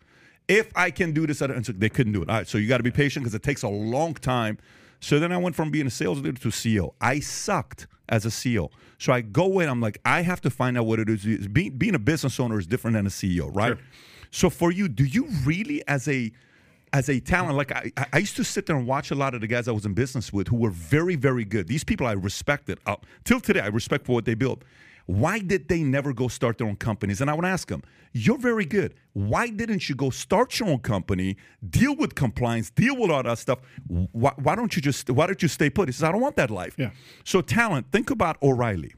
If I can do this, and so they couldn't do it. All right, so you got to be patient because it takes a long time. So then I went from being a sales leader to CEO. I sucked as a CEO. So I go in, I'm like, I have to find out what it is. Being, being a business owner is different than a CEO, right? So for you, do you really, as a as a talent, like I, I used to sit there and watch a lot of the guys I was in business with who were very, very good. These people I respected. Uh, till today, I respect for what they built. Why did they never go start their own companies? And I would ask them, You're very good. Why didn't you go start your own company, deal with compliance, deal with all that stuff? Why, why don't you just, why don't you stay put? He says, I don't want that life. Yeah. So, talent, think about O'Reilly,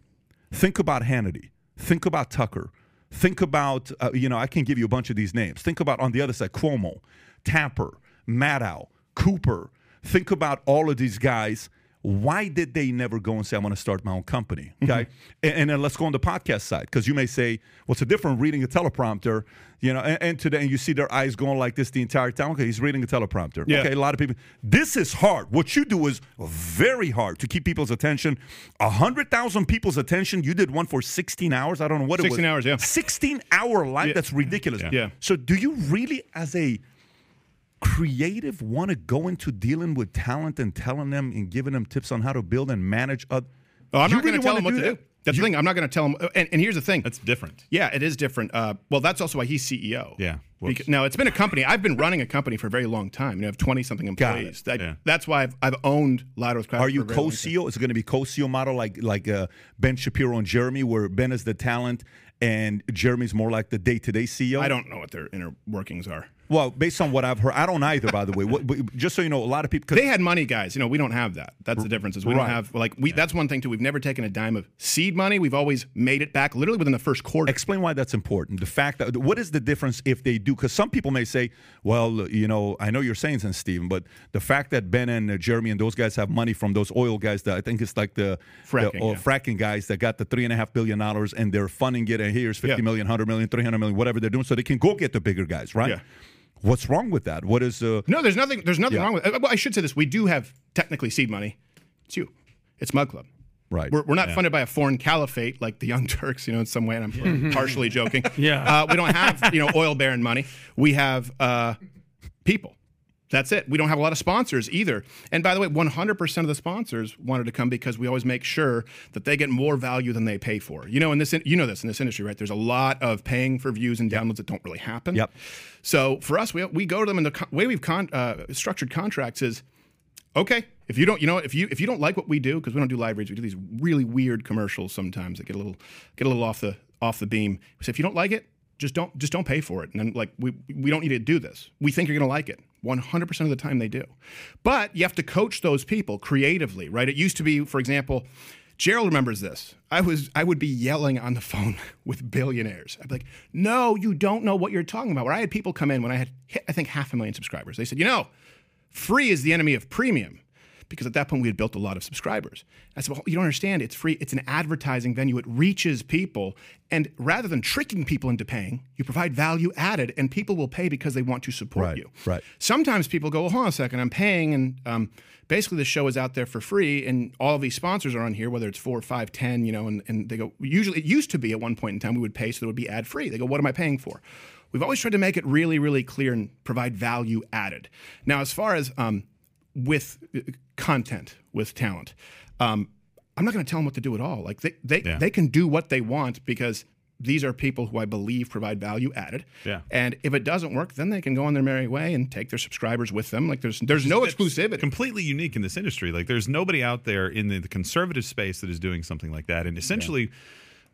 think about Hannity, think about Tucker, think about, uh, you know, I can give you a bunch of these names. Think about on the other side, Cuomo, Tapper, Maddow, Cooper. Think about all of these guys. Why did they never go and say, I want to start my own company? Okay. Mm-hmm. and, and then let's go on the podcast side because you may say, what's the difference reading a teleprompter, you know, and, and today and you see their eyes going like this the entire time. Okay, he's reading a teleprompter. Yeah. Okay, a lot of people. This is hard. What you do is very hard to keep people's attention. A hundred thousand people's attention. You did one for sixteen hours. I don't know what it was. 16 hours, yeah. Sixteen hour live. Yeah. That's ridiculous. Yeah. So do you really, as a creative, want to go into dealing with talent and telling them and giving them tips on how to build and manage? Other, Oh, I'm You not going to tell wanna him what to that? do. That's the thing. I'm not going to tell him. And, and here's the thing. That's different. Yeah, it is different. Uh, well, that's also why he's CEO. Yeah. Whoops. Because, now it's been a company. I've been running a company for a very long time. You know, I have twenty something Got it. employees. That- Yeah. That's why I've, I've owned Lados Craft. Are you a very long time. co-CEO? Is it going to be co-CEO model like like uh, Ben Shapiro and Jeremy, where Ben is the talent and Jeremy's more like the day-to-day CEO? I don't know what their inner workings are. Well, based on what I've heard, I don't either. By the way, what, just so you know, a lot of people they had money, guys. You know, we don't have that. That's the difference. Is we Right. don't have like we. That's one thing too. We've never taken a dime of seed money. We've always made it back, literally within the first quarter. Explain why that's important. The fact that what is the difference if they do? Because some people may say, "Well, you know, I know you're saying this, Steven, but the fact that Ben and uh, Jeremy and those guys have money from those oil guys that I think it's like the Fracking, the, yeah. fracking guys that got the three and a half billion dollars and they're funding it, and here's fifty Yeah. million, hundred million, three hundred million, whatever they're doing, so they can go get the bigger guys, right? Yeah. What's wrong with that? What is uh, No, there's nothing. There's nothing Yeah. wrong with. uh, Well, I should say this. We do have technically seed money. It's you. It's Mug Club. Right. We're, we're not funded by a foreign caliphate like the Young Turks, you know, in some way. And I'm partially joking. Yeah. Uh, we don't have you know oil baron money. We have uh, people. That's it. We don't have a lot of sponsors either. And by the way, 100% of the sponsors wanted to come because we always make sure that they get more value than they pay for. You know, in this, in- you know this in this industry, right? There's a lot of paying for views and downloads that don't really happen. Yep. So for us, we, we go to them, and the co- way we've con- uh, structured contracts is okay. If you don't, you know, if you if you don't like what we do, because we don't do live reads, we do these really weird commercials sometimes that get a little get a little off the off the beam. Say if you don't like it, just don't just don't pay for it. And then like we we don't need to do this. We think you're going to like it. 100% of the time they do. But you have to coach those people creatively, right? It used to be, for example, Gerald remembers this. I was I would be yelling on the phone with billionaires. I'd be like, "No, you don't know what you're talking about." Where I had people come in when I had hit, I think half a million subscribers. They said, "You know, free is the enemy of premium." Because at that point we had built a lot of subscribers. I said, Well, you don't understand. It's free. It's an advertising venue. It reaches people. And rather than tricking people into paying, you provide value added, and people will pay because they want to support Right, you. right. Sometimes people go, well, hold on a second, I'm paying, and um, basically the show is out there for free, and all of these sponsors are on here, whether it's four, five, ten, you know, and, and they go, usually it used to be at one point in time we would pay so that it would be ad free. They go, what am I paying for? We've always tried to make it really, really clear and provide value added. Now, as far as um, with uh, content, with talent, um, I'm not going to tell them what to do at all. Like they, they, Yeah. they can do what they want because these are people who I believe provide value added. Yeah. And if it doesn't work, then they can go on their merry way and take their subscribers with them. Like there's there's no That's exclusivity. Completely unique in this industry. Like there's nobody out there in the, the conservative space that is doing something like that. And essentially,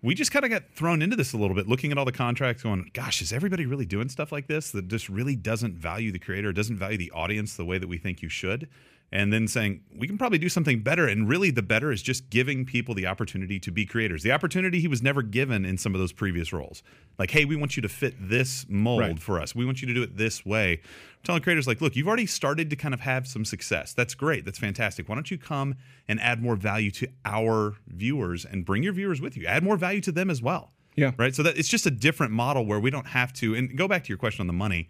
we just kind of got thrown into this a little bit, looking at all the contracts, going, "Gosh, is everybody really doing stuff like this that just really doesn't value the creator, doesn't value the audience the way that we think you should?" And then saying we can probably do something better. And really the better is just giving people the opportunity to be creators the opportunity he was never given in some of those previous roles. Like hey we want you to fit this mold Right. for us. We want you to do it this way. I'm telling creators like look you've already started to kind of have some success. That's great. That's fantastic. Why don't you come and add more value to our viewers and bring your viewers with you? Add more value to them as well. Yeah. right? So that it's just a different model where we don't have to and go back to your question on the money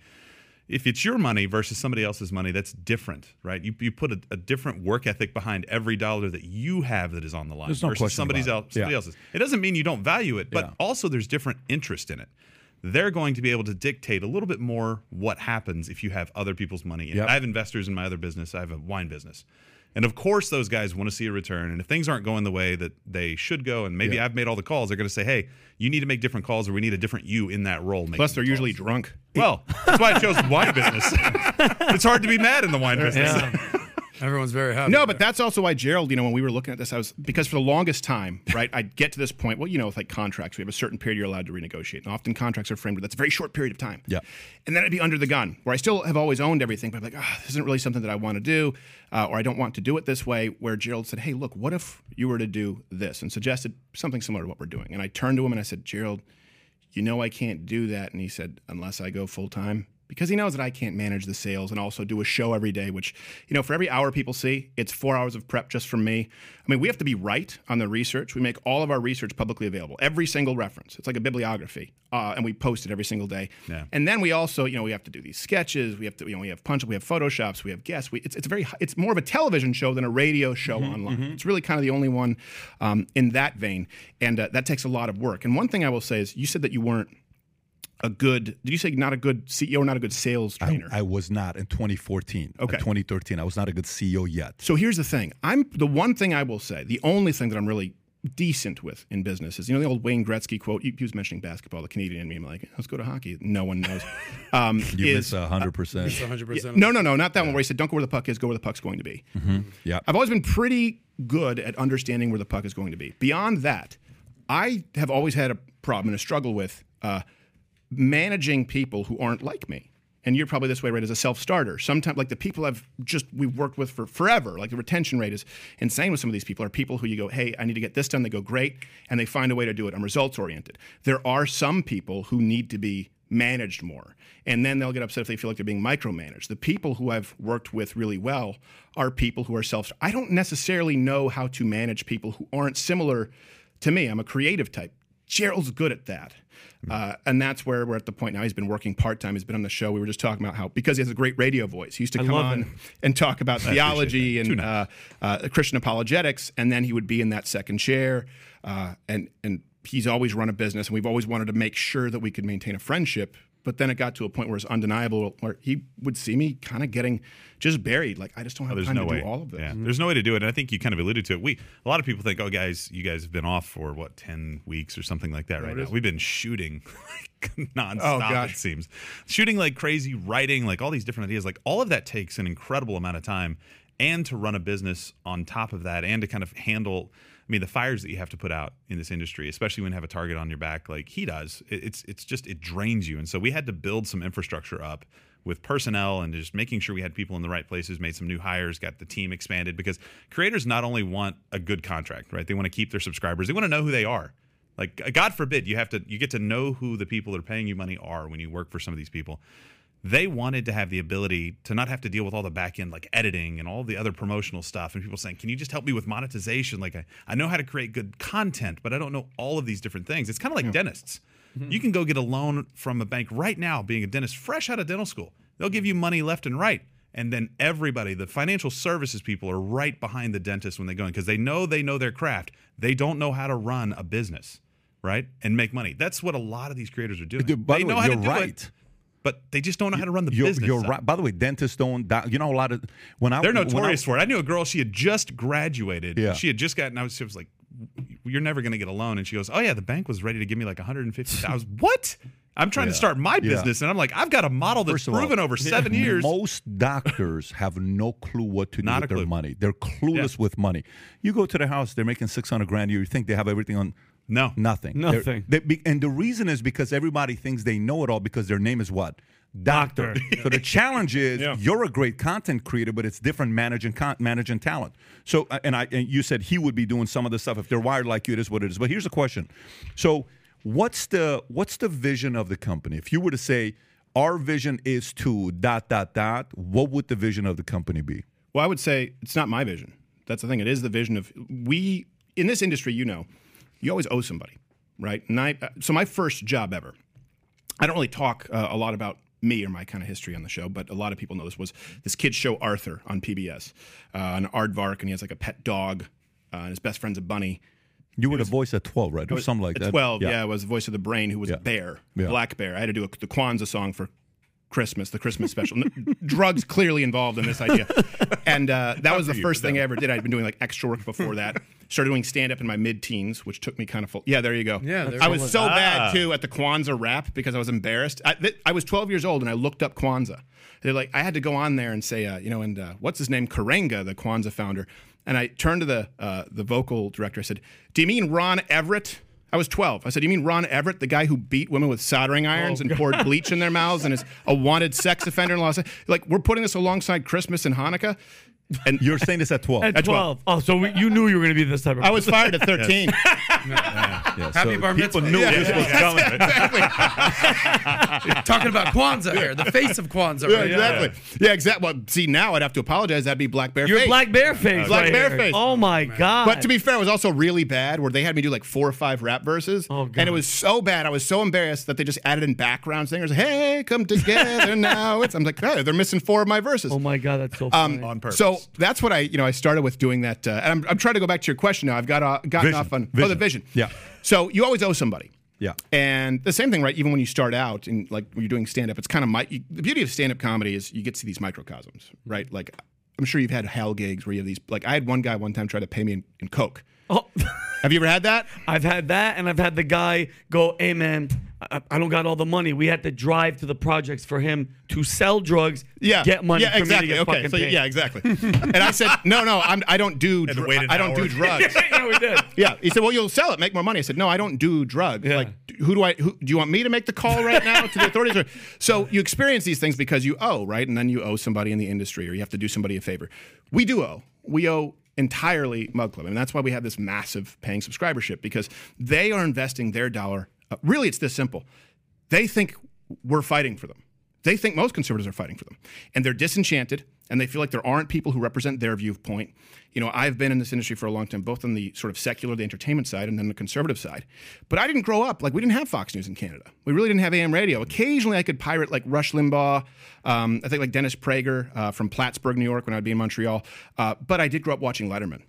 if it's your money versus somebody else's money, that's different, right? You, you put a, a different work ethic behind every dollar that you have that is on the line There's no versus somebody's else, somebody Yeah. else's. It doesn't mean you don't value it, but Yeah. also there's different interest in it. They're going to be able to dictate a little bit more what happens if you have other people's money. Yep. I have investors in my other business. I have a wine business. And of course, those guys want to see a return. And if things aren't going the way that they should go, and maybe I've made all the calls, they're going to say, hey, you need to make different calls or we need a different you in that role. Plus, they're the usually drunk. Well, that's why I chose the wine business. it's hard to be mad in the wine business. Everyone's very happy. No, but that's also why Gerald, you know, when we were looking at this, I was because for the longest time, right, I'd get to this point. Well, you know, with like contracts, we have a certain period you're allowed to renegotiate. And often contracts are framed with that's a very short period of time. Yeah. And then I'd be under the gun, where I still have always owned everything, but I'm like, ah, this isn't really something that I want to do, uh, or I don't want to do it this way. Where Gerald said, hey, look, what if you were to do this, and suggested something similar to what we're doing. And I turned to him and I said, Gerald, you know I can't do that. And he said, unless I go full time. Because he knows that I can't manage the sales and also do a show every day, which, you know, for every hour people see, it's four hours of prep just from me. I mean, we have to be right on the research. We make all of our research publicly available, every single reference. It's like a bibliography, uh, and we post it every single day. Yeah. And then we also, you know, we have to do these sketches. We have to, you know, we have punch, we have photoshops, we have guests. We, it's, it's very, it's more of a television show than a radio show online. It's really kind of the only one um, in that vein, and uh, that takes a lot of work. And one thing I will say is, you said that you weren't a good. Did you say not a good CEO or not a good sales trainer? I was not in 2014. Okay. In 2013, I was not a good CEO yet. so here's the thing. I'm the one thing I will say. The only thing that I'm really decent with in business is you know the old Wayne Gretzky quote. He, he was mentioning basketball, the Canadian in me. I'm like, let's go to hockey. No one knows. Um, You is- miss a hundred percent. 100%. no, no, no, not that one where he said, "Don't go where the puck is, go where the puck's going to be." Yeah. I've always been pretty good at understanding where the puck is going to be. Beyond that, I have always had a problem and a struggle with uh, managing people who aren't like me. And you're probably this way, right? As a self-starter, sometimes like the people I've just we've worked with for forever, like the retention rate is insane with some of these people. Are people who you go, hey, I need to get this done. They go great, and they find a way to do it. I'm results oriented. There are some people who need to be managed more. And then they'll get upset if they feel like they're being micromanaged. The people who I've worked with really well are people who are self. I don't necessarily know how to manage people who aren't similar to me. I'm a creative type. Gerald's good at that. Uh, and that's where we're at the point now. He's been working part time. He's been on the show. We were just talking about how because he has a great radio voice, he used to come on it. and talk about theology that. Too and uh, uh, Christian apologetics, and then he would be in that second chair. Uh, and and he's always run a business, and we've always wanted to make sure that we could maintain a friendship. But then it got to a point where it's undeniable, where he would see me kind of getting just buried. Like I just don't oh, have There's time no to way. do all of this. Yeah, mm-hmm. there's no way to do it. And I think you kind of alluded to it. We a lot of people think, oh, guys, you guys have been off for what ten weeks or something like that right now. We've been shooting nonstop. Oh, gosh. It seems shooting like crazy, writing like all these different ideas. Like all of that takes an incredible amount of time, and to run a business on top of that, and to kind of handle. I mean, the fires that you have to put out in this industry, especially when you have a target on your back like he does, it's it's just it drains you. And so we had to build some infrastructure up with personnel and just making sure we had people in the right places, made some new hires, got the team expanded because creators not only want a good contract, right? They want to keep their subscribers. They want to know who they are. Like God forbid you have to you get to know who the people that are paying you money are when you work for some of these people. They wanted to have the ability to not have to deal with all the back end like editing and all the other promotional stuff and people saying, "Can you just help me with monetization? Like I, I know how to create good content, but I don't know all of these different things." It's kind of like dentists. Mm-hmm. You can go get a loan from a bank right now being a dentist fresh out of dental school. They'll give you money left and right. And then everybody, the financial services people are right behind the dentist when they go in because they know they know their craft. They don't know how to run a business, right? And make money. That's what a lot of these creators are doing. Dude, they the know way, how to do right. it, but they just don't know how to run the You're, business. you're right. By the way, dentists don't. You know, a lot of when I They're when I- notorious for it. I knew a girl. She had just graduated. Yeah. She had just gotten. I was, she was like, "You're never going to get a loan." And she goes, "Oh yeah, the bank was ready to give me like 150,000." what? I'm trying to start my Yeah. business, and I'm like, I've got a model that's of all, proven over seven years. Most doctors have no clue what to do Not with their money. They're clueless with money. You go to their house, they're making six hundred grand a year. You think they have everything on? No. nothing. Nothing. they- and the reason is because everybody thinks they know it all because their name is what doctor. so the challenge is Yeah. you're a great content creator, but it's different managing con- managing talent. So uh, and I and you said he would be doing some of the stuff if they're wired like you. It is what it is. But here's the question: So what's the what's the vision of the company? If you were to say our vision is to dot dot dot, what would the vision of the company be? Well, I would say it's not my vision. That's the thing. It is the vision of we in this industry. You know, you always owe somebody, right? And I, so my first job ever. I don't really talk uh, a lot about me or my kind of history on the show, but a lot of people know this was this kid's show Arthur on PBS, uh, an aardvark, and he has like a pet dog, uh, and his best friend's a bunny. You were the voice at 12, right? Or something like At that. 12, yeah. I was the voice of the brain who was Yeah. a bear, Yeah. black bear. I had to do a, the Kwanzaa song for Christmas, the Christmas special. Drugs clearly involved in this idea. And uh, that was the first thing I ever did. I'd been doing like extra work before that. Started doing stand up in my mid teens, which took me kind of full. Yeah, there you go. Yeah, there I was so bad too at the Kwanzaa rap because I was embarrassed. I, th- I was 12 years old and I looked up Kwanzaa. They're like, I had to go on there and say, uh, you know, and uh, what's his name? Karenga, the Kwanzaa founder. And I turned to the uh, the vocal director. I said, "Do you mean Ron Everett?" I was 12. I said, "You mean Ron Everett, the guy who beat women with soldering oh, irons and poured bleach in their mouths and is a wanted sex offender in Los Angeles? Like, we're putting this alongside Christmas and Hanukkah." And You're saying this at 12. At At 12. Oh, so we, you knew you were going to be this type of I was fired at 13. Yeah, Happy so bar people mitzvah. knew Yeah, this was coming. Talking about Kwanzaa here, the face of Kwanzaa. Yeah, right? exactly. Yeah, exactly. Well, see, now I'd have to apologize. That'd be Black Bear You're Face. Black Bear Face. Black right Bear here. Face. Oh, my oh, God. But to be fair, it was also really bad where they had me do like four or five rap verses. Oh, God. And it was so bad. I was so embarrassed that they just added in background singers. Hey, come together now. It's, I'm like, hey, they're missing four of my verses. oh, my God. That's so um, funny. on purpose. So that's what I, you know, I started with doing that. Uh, and I'm, I'm trying to go back to your question now. I've got uh, gotten Vision. off on oh, the Vision. vision. Yeah. So you always owe somebody. Yeah. And the same thing, right? Even when you start out and like when you're doing stand up, it's kind of my, you, the beauty of stand up comedy is you get to see these microcosms, right? Like I'm sure you've had hell gigs where you have these, like I had one guy one time try to pay me in, in Coke. oh. Have you ever had that? I've had that, and I've had the guy go, "Hey man, I, I don't got all the money. We had to drive to the projects for him to sell drugs, Yeah, get money, Yeah, for exactly. me to get okay, so paid. yeah, exactly. and I said, no, no, I'm, I don't do, dr- wait an I don't do drugs. yeah, we did. Yeah, he said, "Well, you'll sell it, make more money." I said, "No, I don't do drugs. Yeah. Like, who do I? Who, do you want me to make the call right now to the authorities?" Or, so you experience these things because you owe, right? And then you owe somebody in the industry, or you have to do somebody a favor. We do owe. We owe entirely Mug Club, and that's why we have this massive paying subscribership because they are investing their dollar. Uh, really, it's this simple. They think we're fighting for them. They think most conservatives are fighting for them. And they're disenchanted and they feel like there aren't people who represent their viewpoint. You know, I've been in this industry for a long time, both on the sort of secular, the entertainment side, and then the conservative side. But I didn't grow up, like, we didn't have Fox News in Canada. We really didn't have AM radio. Occasionally I could pirate like Rush Limbaugh, um, I think like Dennis Prager uh, from Plattsburgh, New York, when I'd be in Montreal. Uh, but I did grow up watching Letterman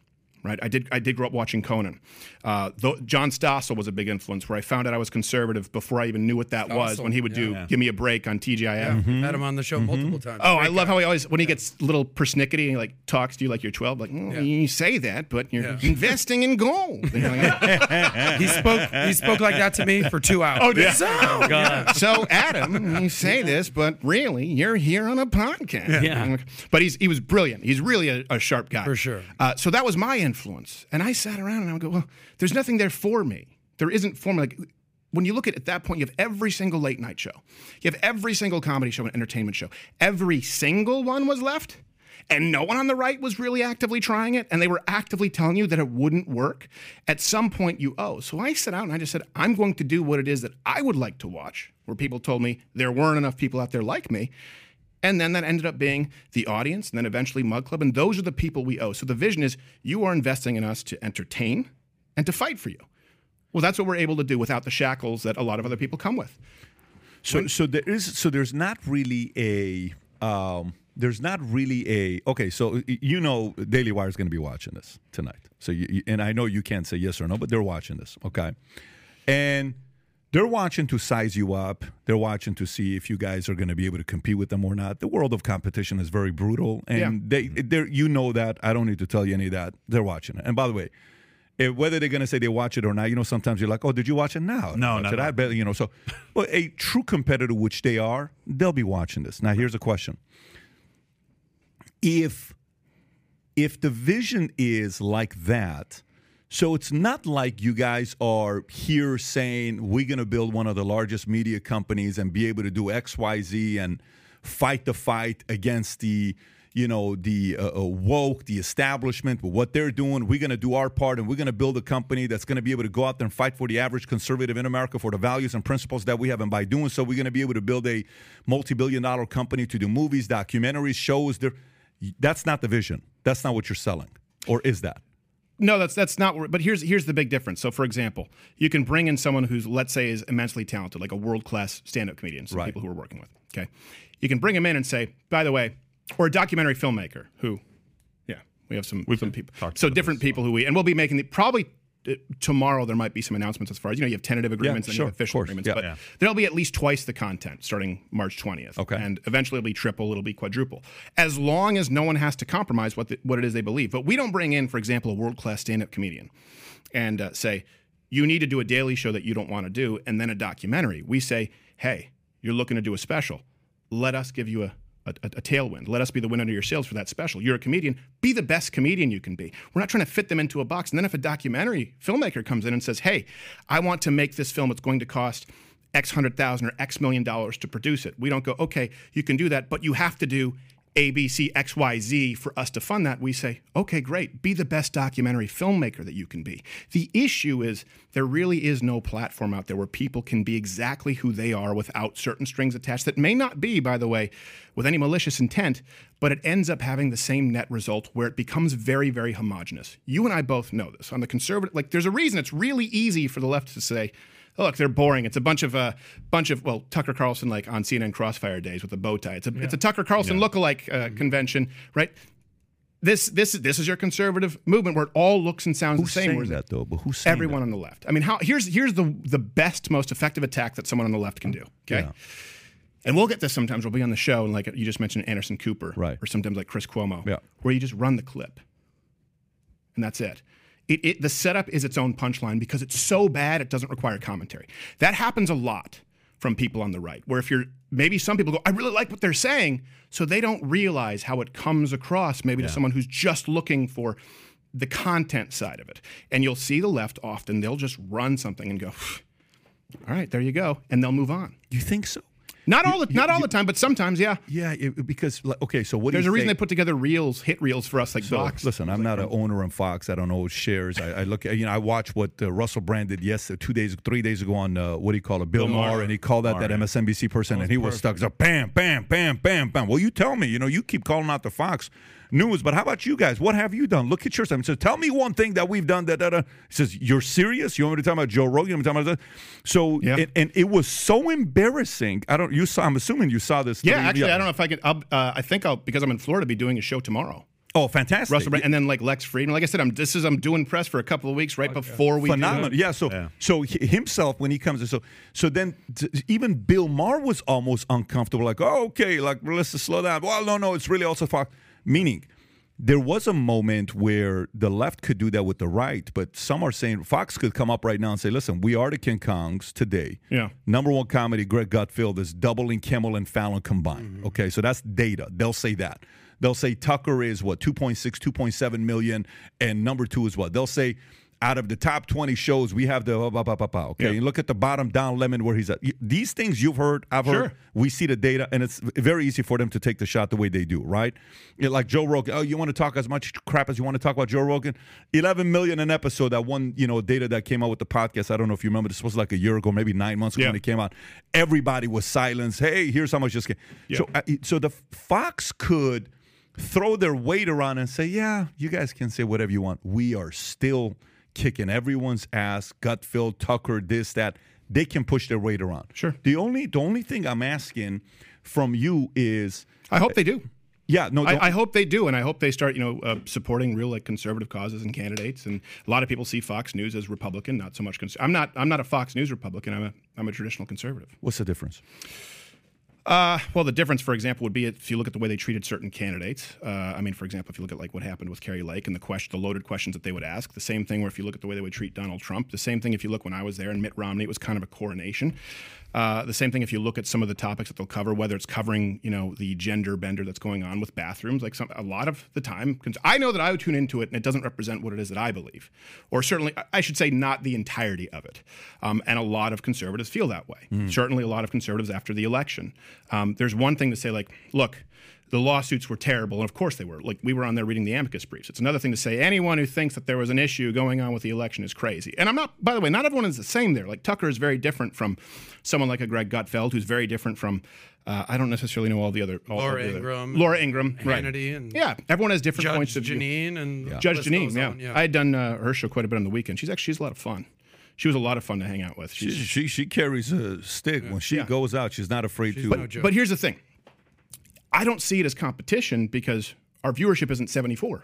right? I did I did grow up watching Conan. Uh, though John Stossel was a big influence where I found out I was conservative before I even knew what that was when he would do Give Me a Break on TGIF. We've had him on the show multiple times. Oh, I love guy. how he always when he gets a little persnickety and he like talks to you like you're 12, like "Mm, Yeah. you say that, but you're Yeah. investing in gold. Like, He spoke. He spoke like that to me for two hours. Oh, did- So, God. so Adam, you say this, but really you're here on a podcast. Yeah. But he's he was brilliant. He's really a, a sharp guy For sure. Uh, so that was my influence, and I sat around and I would go, well, there's nothing there for me. There isn't for me. Like when you look at at that point, you have every single late night show, you have every single comedy show and entertainment show. Every single one was left. And no one on the right was really actively trying it, and they were actively telling you that it wouldn't work. At some point, you owe. So I sat out and I just said, I'm going to do what it is that I would like to watch, where people told me there weren't enough people out there like me. And then that ended up being the audience, and then eventually Mug Club. And those are the people we owe. So the vision is you are investing in us to entertain and to fight for you. Well, that's what we're able to do without the shackles that a lot of other people come with. So so there is so there's not really a um, there's not really a okay. So you know Daily Wire is going to be watching this tonight. So you, you- and I know you can't say yes or no, but they're watching this. Okay, and they're watching to size you up. They're watching to see if you guys are going to be able to compete with them or not. The world of competition is very brutal, and Yeah. they you know that. I don't need to tell you any of that. They're watching it. And by the way. If, whether they're going to say they watch it or not, you know, sometimes you're like, "Oh, did you watch it?" Now? No, No. I bet you know. So, but a true competitor, which they are, they'll be watching this. Now, here's a question: If if the vision is like that, So it's not like you guys are here saying we're going to build one of the largest media companies and be able to do X, Y, Z and fight the fight against the you know the uh, uh, woke, the establishment. What they're doing, we're going to do our part, and we're going to build a company that's going to be able to go out there and fight for the average conservative in America for the values and principles that we have. And by doing so, we're going to be able to build a multi-billion-dollar company to do movies, documentaries, shows. That's not the vision. That's not what you're selling, or is that? No, that's that's not. But here's here's the big difference. So, for example, you can bring in someone who's let's say is immensely talented, like a world class stand up comedian. Some Right. people who we're working with. Okay, you can bring him in and say, by the way, or a documentary filmmaker who, yeah, we have some We've some people. So different people who we and we'll be making the probably. Tomorrow there might be some announcements as far as you know you have tentative agreements and sure, official course, agreements, yeah. but Yeah. there'll be at least twice the content starting March 20th. Okay. and eventually it'll be triple, it'll be quadruple, as long as no one has to compromise what the, what it is they believe. But we don't bring in, for example, a world class stand up comedian and uh, say, you need to do a daily show that you don't want to do, and then a documentary. We say, hey, you're looking to do a special. Let us give you a, a, a tailwind. Let us be the wind under your sails for that special. You're a comedian. Be the best comedian you can be. We're not trying to fit them into a box. And then if a documentary filmmaker comes in and says, hey, I want to make this film, it's going to cost X hundred thousand or X million dollars to produce it. We don't go, okay, you can do that, but you have to do A, B, C, X, Y, Z for us to fund that. We say, okay, great, be the best documentary filmmaker that you can be. The issue is there really is no platform out there where people can be exactly who they are without certain strings attached that may not be, by the way, with any malicious intent, but it ends up having the same net result where it becomes very, very homogenous. You and I both know this. On the conservative, like, there's a reason it's really easy for the left to say, look, they're boring. It's a bunch of uh, bunch of well, Tucker Carlson like on CNN Crossfire days with a bow tie. It's a it's a Tucker Carlson lookalike uh, convention, right? This this this is your conservative movement where it all looks and sounds Who's the same. saying that though? But who's saying everyone on the left. I mean, how here's here's the the best, most effective attack that someone on the left can do. Okay. Yeah. And we'll get this sometimes. We'll be on the show, and like you just mentioned, Anderson Cooper, Right. Or sometimes like Chris Cuomo, Yeah. where you just run the clip, and that's it. It, it. The setup is its own punchline because it's so bad it doesn't require commentary. That happens a lot from people on the right, where if you're maybe some people go, I really like what they're saying, so they don't realize how it comes across maybe to someone who's just looking for the content side of it. And you'll see the left often they'll just run something and go, all right, there you go, and they'll move on. You think so? Not all the not all the time, but sometimes, yeah. Yeah, it, because okay, so what? There's a you reason they put together reels, hit reels for us like So Vox. listen, I'm not an owner in Fox. I don't know shares. I, I look at you know I watch what uh, Russell Brand did yesterday, two days, three days ago on uh, what do you call it, Bill, Maher, and he called out that MSNBC person, and he was stuck. So bam, bam, bam, bam, bam. Well, you tell me, you know, you keep calling out the Fox News, but how about you guys? What have you done? Look at yours. I mean, so tell me one thing that we've done that. that uh, he says you're serious. You want me to talk about Joe Rogan? You want me to talk about that? So Yeah. and, and it was so embarrassing. I don't. You saw. I'm assuming you saw this. yeah, three- actually, I don't know if I can. I'll, uh, I think I'll because I'm in Florida, be doing a show tomorrow. Oh, fantastic. Russell Brand, and then like Lex Fridman. Like I said, I'm this is I'm doing press for a couple of weeks right before we phenomenal. it. Yeah. So so himself when he comes in, so so then t- even Bill Maher was almost uncomfortable. Like, oh, okay, like well, let's just slow down. Well, no, no, it's really also Fox. Meaning, there was a moment where the left could do that with the right, but some are saying Fox could come up right now and say, listen, we are the King Kongs today. Yeah. Number one comedy, Greg Gutfeld is doubling Kimmel and Fallon combined. Mm-hmm. Okay, so that's data. They'll say that. They'll say Tucker is what 2.6, 2.7 million, and number two is what they'll say. Out of the top 20 shows, we have the blah, blah, blah, blah, blah, okay. And look at the bottom Don Lemon where he's at. These things you've heard, I've heard. We see the data, and it's very easy for them to take the shot the way they do, right? Yeah, like Joe Rogan. Oh, you want to talk as much crap as you want to talk about Joe Rogan? 11 million an episode. That one, you know, data that came out with the podcast. I don't know if you remember. This was like a year ago, maybe nine months ago Yeah. when it came out. Everybody was silenced. Hey, here's how much this came. So, uh, so the Fox could throw their weight around and say, yeah, you guys can say whatever you want. We are still kicking everyone's ass. Gutfeld, Tucker, this, that. They can push their weight around. Sure. The only the only thing I'm asking from you is, I hope they do. yeah, no, I, I hope they do, and I hope they start, you know, uh, supporting real like conservative causes and candidates. And a lot of people see Fox News as Republican, not so much. Cons- I'm not. I'm not a Fox News Republican. I'm a. I'm a traditional conservative. what's the difference? Uh, well, the difference, for example, would be if you look at the way they treated certain candidates. Uh, I mean, for example, if you look at like what happened with Kari Lake and the question, the loaded questions that they would ask. The same thing where if you look at the way they would treat Donald Trump. The same thing if you look when I was there and Mitt Romney. It was kind of a coronation. Uh, the same thing if you look at some of the topics that they'll cover, whether it's covering, you know, the gender bender that's going on with bathrooms. Like some, a lot of the time, I know that I would tune into it, and it doesn't represent what it is that I believe, or certainly, I- I should say, not the entirety of it. Um, and a lot of conservatives feel that way. Certainly, a lot of conservatives after the election. Um, there's one thing to say, like, look. The lawsuits were terrible, and of course they were. Like we were on there reading the amicus briefs. It's another thing to say anyone who thinks that there was an issue going on with the election is crazy. And I'm not. By the way, not everyone is the same there. Like Tucker is very different from someone like a Greg Gutfeld, who's very different from. Uh, I don't necessarily know all the other. All Laura the other- Ingraham, Laura Ingraham. Right. Hannity, and yeah, everyone has different points Judge of view. Jeanine and the Judge Jeanine. goes Yeah. on, I had done uh, her show quite a bit on the weekend. She's actually she's a lot of fun. She was a lot of fun to hang out with. She, She's, she she carries a stick when she Yeah. goes out. She's not afraid to. no joke. But here's the thing. I don't see it as competition because our viewership isn't 74.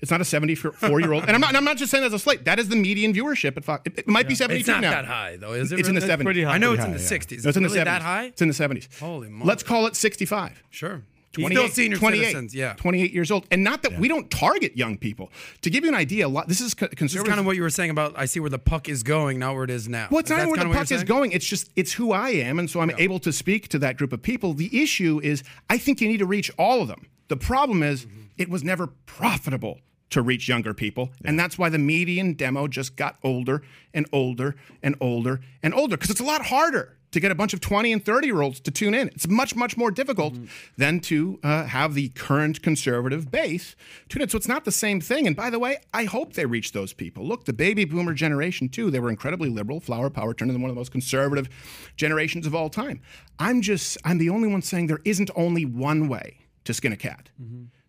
It's not a 74 year old. And I'm not, and I'm not just saying that as a slate. That is the median viewership at Fox. It, it might be 72 It's not now. that high though, is it? It's in the really? 70s. pretty high. I know it's in the yeah. 60s. No, it's it in the really 70s. that high? It's in the 70s. Holy moly. Let's call it 65. Sure. 28, Still senior 28, citizens, yeah. 28 years old. And not that we don't target young people. To give you an idea, a lot, this is co- This is kind of what you were saying about I see where the puck is going, not where it is now. Well, it's not where the puck is going. It's just it's who I am, and so I'm able to speak to that group of people. The issue is, I think you need to reach all of them. The problem is, Mm-hmm. it was never profitable to reach younger people, and that's why the median demo just got older and older and older and older because it's a lot harder to get a bunch of 20 and 30 year olds to tune in. It's much, much more difficult Mm-hmm. than to uh, have the current conservative base tune in. So it's not the same thing. And by the way, I hope they reach those people. Look, the baby boomer generation, too, they were incredibly liberal. Flower power turned into one of the most conservative generations of all time. I'm just, I'm the only one saying there isn't only one way to skin a cat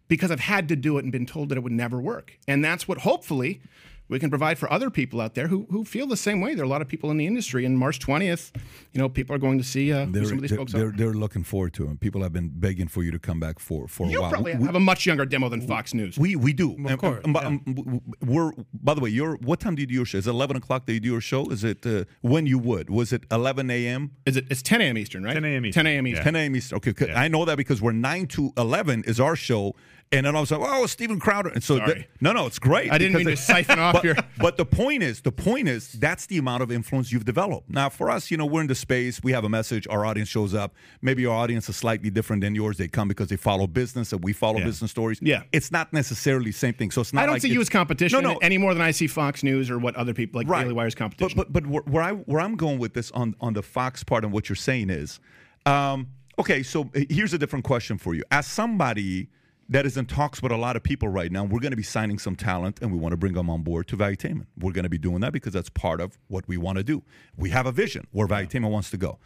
because I've had to do it and been told that it would never work. And that's what hopefully we can provide for other people out there who, who feel the same way. There are a lot of people in the industry. And March 20th, you know, people are going to see uh, They're, some of these they're, folks they're, they're looking forward to it. People have been begging for you to come back for, for a while. You while. probably We- have a much younger demo than Fox News. We we do. Of course, we're by the way. Your what time do you do your show? Is it eleven o'clock that you do your show? Is it uh, when you would? Was it eleven a.m. Is it? It's 10 a.m. Eastern, right? 10 a.m. Eastern. 10 a.m. Eastern. 10 a.m. Eastern. Okay, 'cause I know that because we're nine to eleven is our show, and then I was like, oh, Steven Crowder, and so th- no, no, it's great. I didn't mean to siphon off but, your- But the point is, the point is, that's the amount of influence you've developed. Now, for us, you know, we're in the space. We have a message. Our audience shows up. Maybe our audience is slightly different than yours. They come because they follow business, and we follow Yeah. business stories. Yeah. it's not necessarily the same thing. So it's not. I don't like see you as competition No, no, any more than I see Fox News or what other people like Daily Wire's competition. but but but where, where I where I'm going with this on on the Fox part and what you're saying is, um, okay. So here's a different question for you. As somebody that is in talks with a lot of people right now, we're going to be signing some talent and we want to bring them on board to Valuetainment. We're going to be doing that because that's part of what we want to do. We have a vision where Valuetainment wants to go.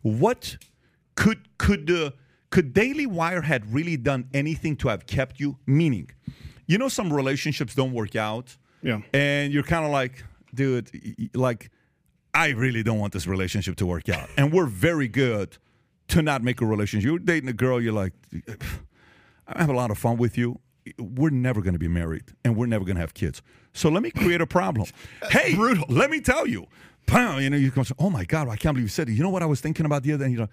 What could could uh, could Daily Wire had really done anything to have kept you? Meaning, you know, some relationships don't work out. Yeah. And you're kind of like, dude, like, I really don't want this relationship to work out. And we're very good to not make a relationship. You're dating a girl, you're like, I have a lot of fun with you. We're never going to be married and we're never going to have kids. So let me create a problem. hey, brutal. Let me tell you. Pow, you know, you come, oh my God, I can't believe you said it. You know what I was thinking about the other day? You know,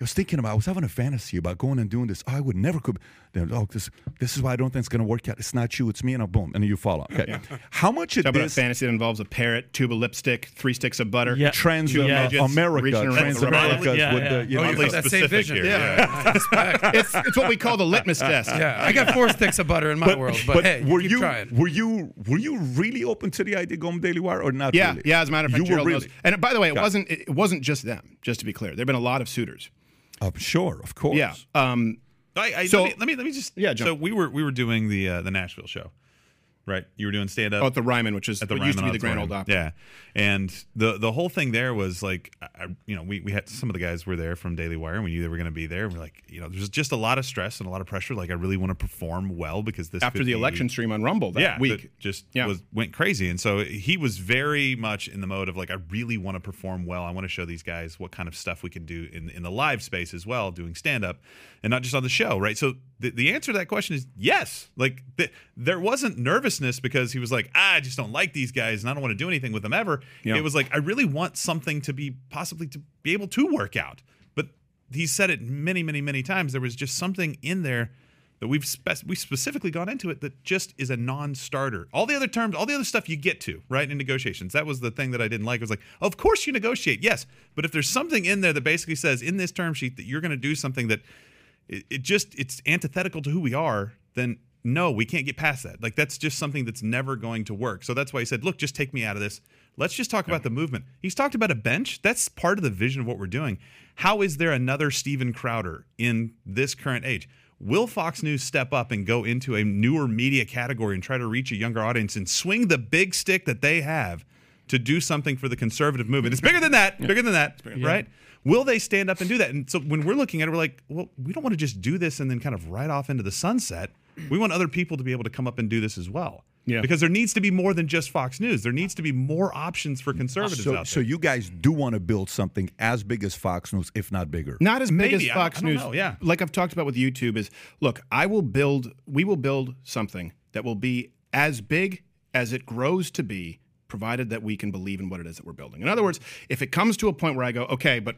I was thinking about, I was having a fantasy about going and doing this. Oh, I would never could. Then, oh, this, this is why I don't think it's going to work out. It's not you, it's me, and a boom, and then you fall out. Okay. How much of Talk about a fantasy that involves a parrot, tube of lipstick, three sticks of butter. Yeah. Trans Two Yeah. midgets America, reaching Trans America band. Yeah, with yeah. the you Oh, know, you Oddly got that same specific vision. here, Yeah. It's, it's what we call the litmus test. Yeah, I got four sticks of butter in my world, but, hey, were keep you trying. were you were you really open to the idea of going Daily Wire or not? Yeah, really? yeah. As a matter of fact, you were really. knows. And by the way, it. wasn't it wasn't just them. Just to be clear, there've been a lot of suitors. Uh, sure, of course. Yeah. Um, I, I, So- let, me, let me let me just Yeah, jump. So we were we were doing the uh, the Nashville show, right? You were doing stand up oh, at the Ryman, which is at the what used to be Ryman the Grand Old Opry. Yeah, and the the whole thing there was like, I, you know, we, we had some of the guys were there from Daily Wire, and we knew they were going to be there. And we're like, you know, there's just a lot of stress and a lot of pressure. Like, I really want to perform well because this After could the be- election stream on Rumble that yeah, week. just Yeah. was went crazy. And so he was very much in the mode of like, I really want to perform well. I want to show these guys what kind of stuff we can do in in the live space as well, doing stand up, and not just on the show, right? So the, the answer to that question is yes. Like th- there wasn't nervousness because he was like, ah, I just don't like these guys and I don't want to do anything with them ever. Yeah. It was like I really want something to be possibly to be able to work out. But he said it many, many, many times. There was just something in there that we've spec- we specifically gone into it that just is a non-starter. All the other terms, all the other stuff you get to right in negotiations. That was the thing that I didn't like. It was like, of course you negotiate, yes, but if there's something in there that basically says in this term sheet that you're going to do something that it, it just it's antithetical to who we are, then no, we can't get past that. Like that's just something that's never going to work. So that's why he said, look, just take me out of this. Let's just talk about the movement. He's talked about a bench. That's part of the vision of what we're doing. How is there another Steven Crowder in this current age? Will Fox News step up and go into a newer media category and try to reach a younger audience and swing the big stick that they have to do something for the conservative movement? It's bigger than that, bigger than that, right? Will they stand up and do that? And so when we're looking at it, we're like, well, we don't want to just do this and then kind of ride off into the sunset. We want other people to be able to come up and do this as well. Yeah. Because there needs to be more than just Fox News. There needs to be more options for conservatives So, out so you guys do want to build something as big as Fox News, if not bigger. Not as big Maybe. as Fox I don't News. know, yeah. Like I've talked about with YouTube is look, I will build we will build something that will be as big as it grows to be provided that we can believe in what it is that we're building. In other words, if it comes to a point where I go, okay, but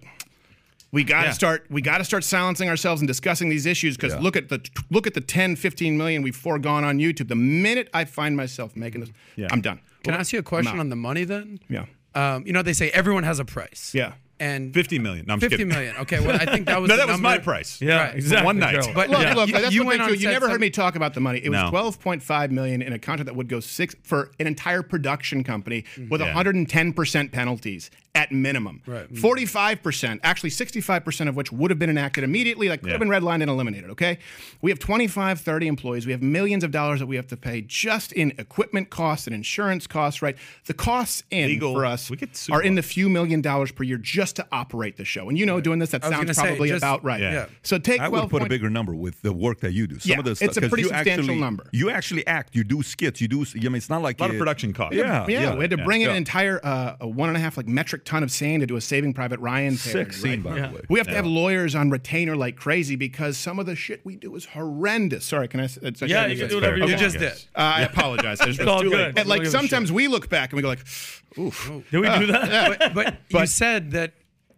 we got to Yeah. start we got to start silencing ourselves and discussing these issues because look at the look at the 10 15 million we've foregone on YouTube. The minute I find myself making this yeah. I'm done. Can I ask you a question on the money then? Yeah. Um, you know, they say everyone has a price. Yeah. And 50 million. No, I'm just 50 kidding. million. Okay, well, I think that was no, the that was my price. Yeah, Right. exactly. One night. But Look, yeah, look, you, that's you went on. You never heard me talk about the money. It was No. 12.5 million in a contract that would go six for an entire production company mm. with Yeah. 110% penalties at minimum. Right. Mm. 45%, actually 65% of which would have been enacted immediately, like could have been redlined and eliminated, okay? We have 25, 30 employees. We have millions of dollars that we have to pay just in equipment costs and insurance costs, right? The costs in Legal. for us We get sued are in the few million dollars per year just to operate the show. And you know, doing this, that sounds gonna say, probably just- about right. Yeah. Yeah. So take I would put a bigger number with the work that you do. Some Yeah, of the it's stuff, a 'cause pretty you substantial actually, number. You actually act. You do skits. You do. I mean, it's not like A lot of production costs. Yeah, Yeah, yeah. we had to bring in an entire uh, a one and a half like metric ton of sand to do a Saving Private Ryan sick parody, scene, right? by Yeah. the way. We have to have lawyers on retainer like crazy because some of the shit we do is horrendous. Sorry, can I? s- it's- I Yeah, can't you can do whatever you You just did. Uh, I apologize. It's all good. late. We And, like don't give a sometimes we look back and we go like, oof. Did we do that? But, but, you said that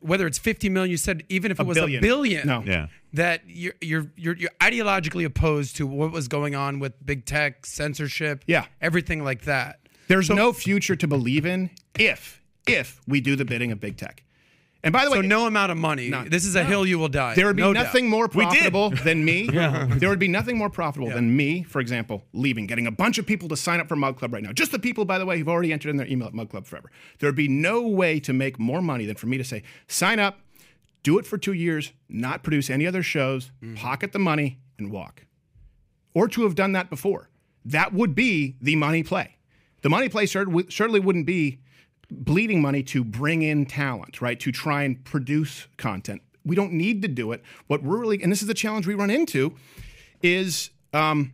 whether it's 50 million, you said even if it A was billion. a billion, No. Yeah. that you're, you're you're you're ideologically opposed to what was going on with big tech, censorship, Yeah. everything like that. There's no future to believe in if if we do the bidding of big tech. And by the way, So no amount of money. None. This is a hill you will die. There would be no doubt. nothing more profitable than me. There would be nothing more profitable than me, for example, leaving, getting a bunch of people to sign up for Mug Club right now. Just the people, by the way, who've already entered in their email at Mug Club Forever. There would be no way to make more money than for me to say, sign up, do it for two years, not produce any other shows, mm-hmm. pocket the money, and walk. Or to have done that before. That would be the money play. The money play cer- certainly wouldn't be bleeding money to bring in talent, right? To try and produce content. We don't need to do it. What we're really, and this is the challenge we run into, is um,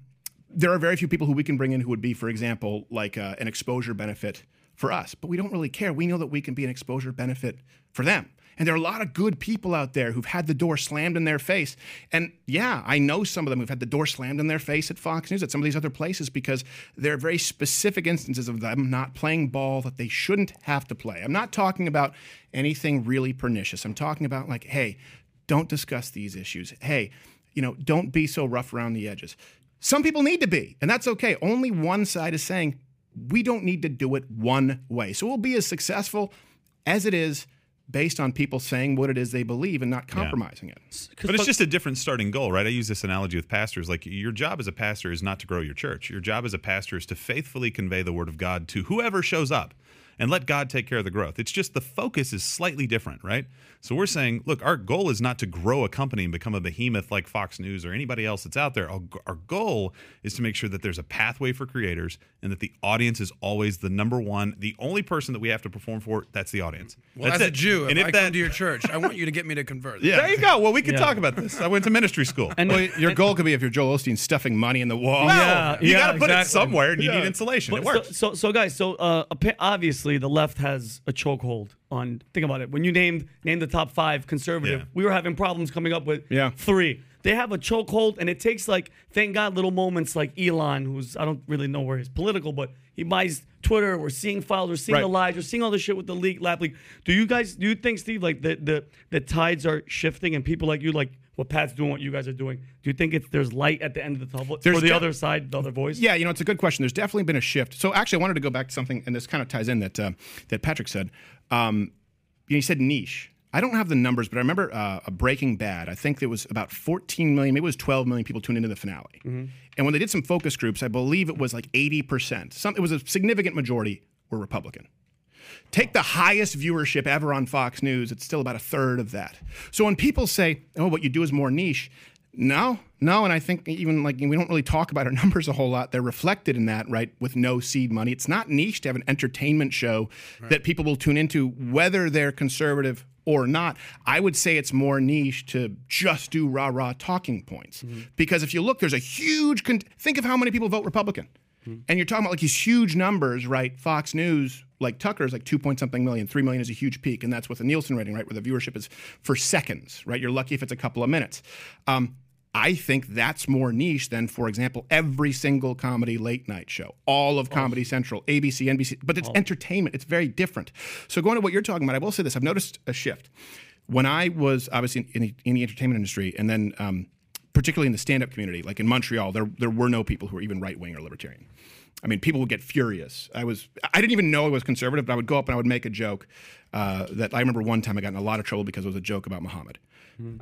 there are very few people who we can bring in who would be, for example, like uh, an exposure benefit for us. But we don't really care. We know that we can be an exposure benefit for them. And there are a lot of good people out there who've had the door slammed in their face. And yeah, I know some of them who've had the door slammed in their face at Fox News, at some of these other places, because there are very specific instances of them not playing ball that they shouldn't have to play. I'm not talking about anything really pernicious. I'm talking about, like, hey, don't discuss these issues. Hey, you know, don't be so rough around the edges. Some people need to be, and that's okay. Only one side is saying we don't need to do it one way. So we'll be as successful as it is based on people saying what it is they believe and not compromising it. But it's just a different starting goal, right? I use this analogy with pastors. Like your job as a pastor is not to grow your church. Your job as a pastor is to faithfully convey the word of God to whoever shows up and let God take care of the growth. It's just the focus is slightly different, right? So we're saying, look, our goal is not to grow a company and become a behemoth like Fox News or anybody else that's out there. Our, our goal is to make sure that there's a pathway for creators and that the audience is always the number one, the only person that we have to perform for, that's the audience. Well, that's as a it. Jew, and if, if I that, come to your church, I want you to get me to convert. Yeah, There you go. Well, we can Yeah. talk about this. I went to ministry school. And Well, your goal could be if you're Joel Osteen stuffing money in the wall. Well, Yeah, you yeah, got to put it somewhere, and you Yeah. need insulation. But it works. So, so, so, guys, so uh, appa- obviously the left has a chokehold on. Think about it. When you named named the top five conservative, Yeah. we were having problems coming up with Yeah. three. They have a chokehold, and it takes like, thank God, little moments like Elon, who's I don't really know where he's political, but he buys Twitter. We're seeing files. We're seeing Right. the lies. We're seeing all this shit with the league, lab leak. Do you guys? Do you think, Steve, like the the the tides are shifting, and people like you, like what Pat's doing, what you guys are doing. Do you think it's there's light at the end of the tunnel There's for the de- other side, the other voice? Yeah, you know, it's a good question. There's definitely been a shift. So actually, I wanted to go back to something, and this kind of ties in that uh, that Patrick said. Um, you know, he said niche. I don't have the numbers, but I remember uh, a Breaking Bad. I think there was about 14 million, maybe it was 12 million people tuned into the finale. And when they did some focus groups, I believe it was like 80%. Some, it was a significant majority were Republican. Take the highest viewership ever on Fox News, it's still about a third of that. So when people say, oh, what you do is more niche, no, no. And I think even like we don't really talk about our numbers a whole lot. They're reflected in that, right? With no seed money. It's not niche to have an entertainment show that people will tune into, whether they're conservative or not. I would say it's more niche to just do rah rah talking points. Mm-hmm. Because if you look, there's a huge, con- think of how many people vote Republican. Mm-hmm. And you're talking about like these huge numbers, right? Fox News, like Tucker's like two point something million, three million is a huge peak, and that's with the Nielsen rating, right? Where the viewership is for seconds, right? You're lucky if it's a couple of minutes. Um, I think that's more niche than, for example, every single comedy late night show, all of Comedy Central, ABC, NBC, but it's entertainment. It's very different. So going to what you're talking about, I will say this: I've noticed a shift. When I was obviously in, in, in the entertainment industry, and then um, particularly in the stand-up community, like in Montreal, there there were no people who were even right wing or libertarian. I mean, people would get furious. I was I didn't even know I was conservative, but I would go up and I would make a joke uh, that I remember one time I got in a lot of trouble because it was a joke about Muhammad,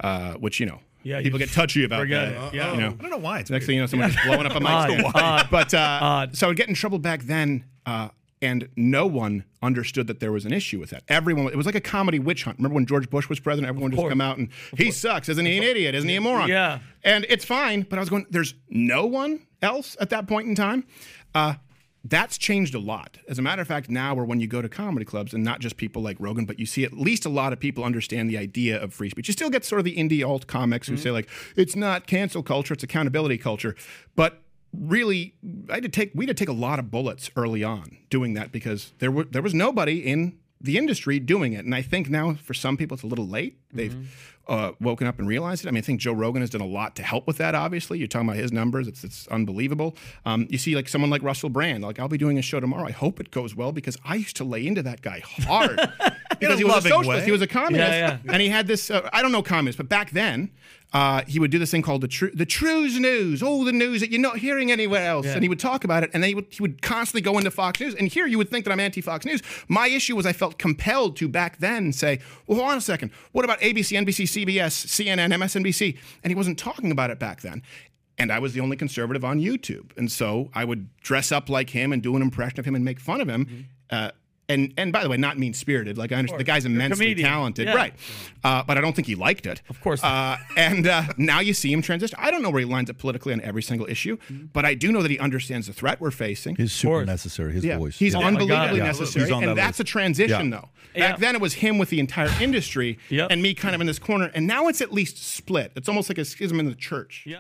uh, which you know. Yeah, people you get touchy about forget that. it. Yeah. you know. I don't know why. It's Next thing you know, someone's blowing up a mic. Odd, odd, but uh, odd. so I would get in trouble back then, uh, and no one understood that there was an issue with that. Everyone, it was like a comedy witch hunt. Remember when George Bush was president? Everyone just come out and he sucks, isn't he an idiot? Isn't he a moron? Yeah. and it's fine. But I was going, there's no one else at that point in time. Uh, that's changed a lot. As a matter of fact, now or when you go to comedy clubs, and not just people like Rogan, but you see at least a lot of people understand the idea of free speech. You still get sort of the indie alt comics who say like it's not cancel culture, it's accountability culture. But really, I had to take we had to take a lot of bullets early on doing that because there were there was nobody in the industry doing it. And I think now for some people it's a little late. They've uh, woken up and realized it. I mean, I think Joe Rogan has done a lot to help with that. Obviously, you're talking about his numbers; it's it's unbelievable. Um, you see, like someone like Russell Brand. Like I'll be doing a show tomorrow. I hope it goes well because I used to lay into that guy hard because he was a socialist. way. He was a communist, Yeah, and he had this. Uh, I don't know communist, but back then. Uh, he would do this thing called the true the Trews news, all the news that you're not hearing anywhere else, and he would talk about it, and then he would he would constantly go into Fox News. And here you would think that I'm anti-Fox News. My issue was I felt compelled to back then say, well, hold on a second, what about ABC, NBC, CBS, CNN, MSNBC? And he wasn't talking about it back then. And I was the only conservative on YouTube, and so I would dress up like him and do an impression of him and make fun of him. Uh, and and by the way, not mean spirited. Like I understand the guy's immensely talented, Yeah. right? Uh, but I don't think he liked it. Of course Uh, and uh, now you see him transition. I don't know where he lines up politically on every single issue, but I do know that he understands the threat we're facing. He's super necessary. His yeah, voice. he's Yeah. unbelievably Yeah. necessary, He's on and that that's list. a transition, Yeah. though. Back Yeah. then, it was him with the entire industry, Yep. and me kind of in this corner, and now it's at least split. It's almost like a schism in the church. Yeah.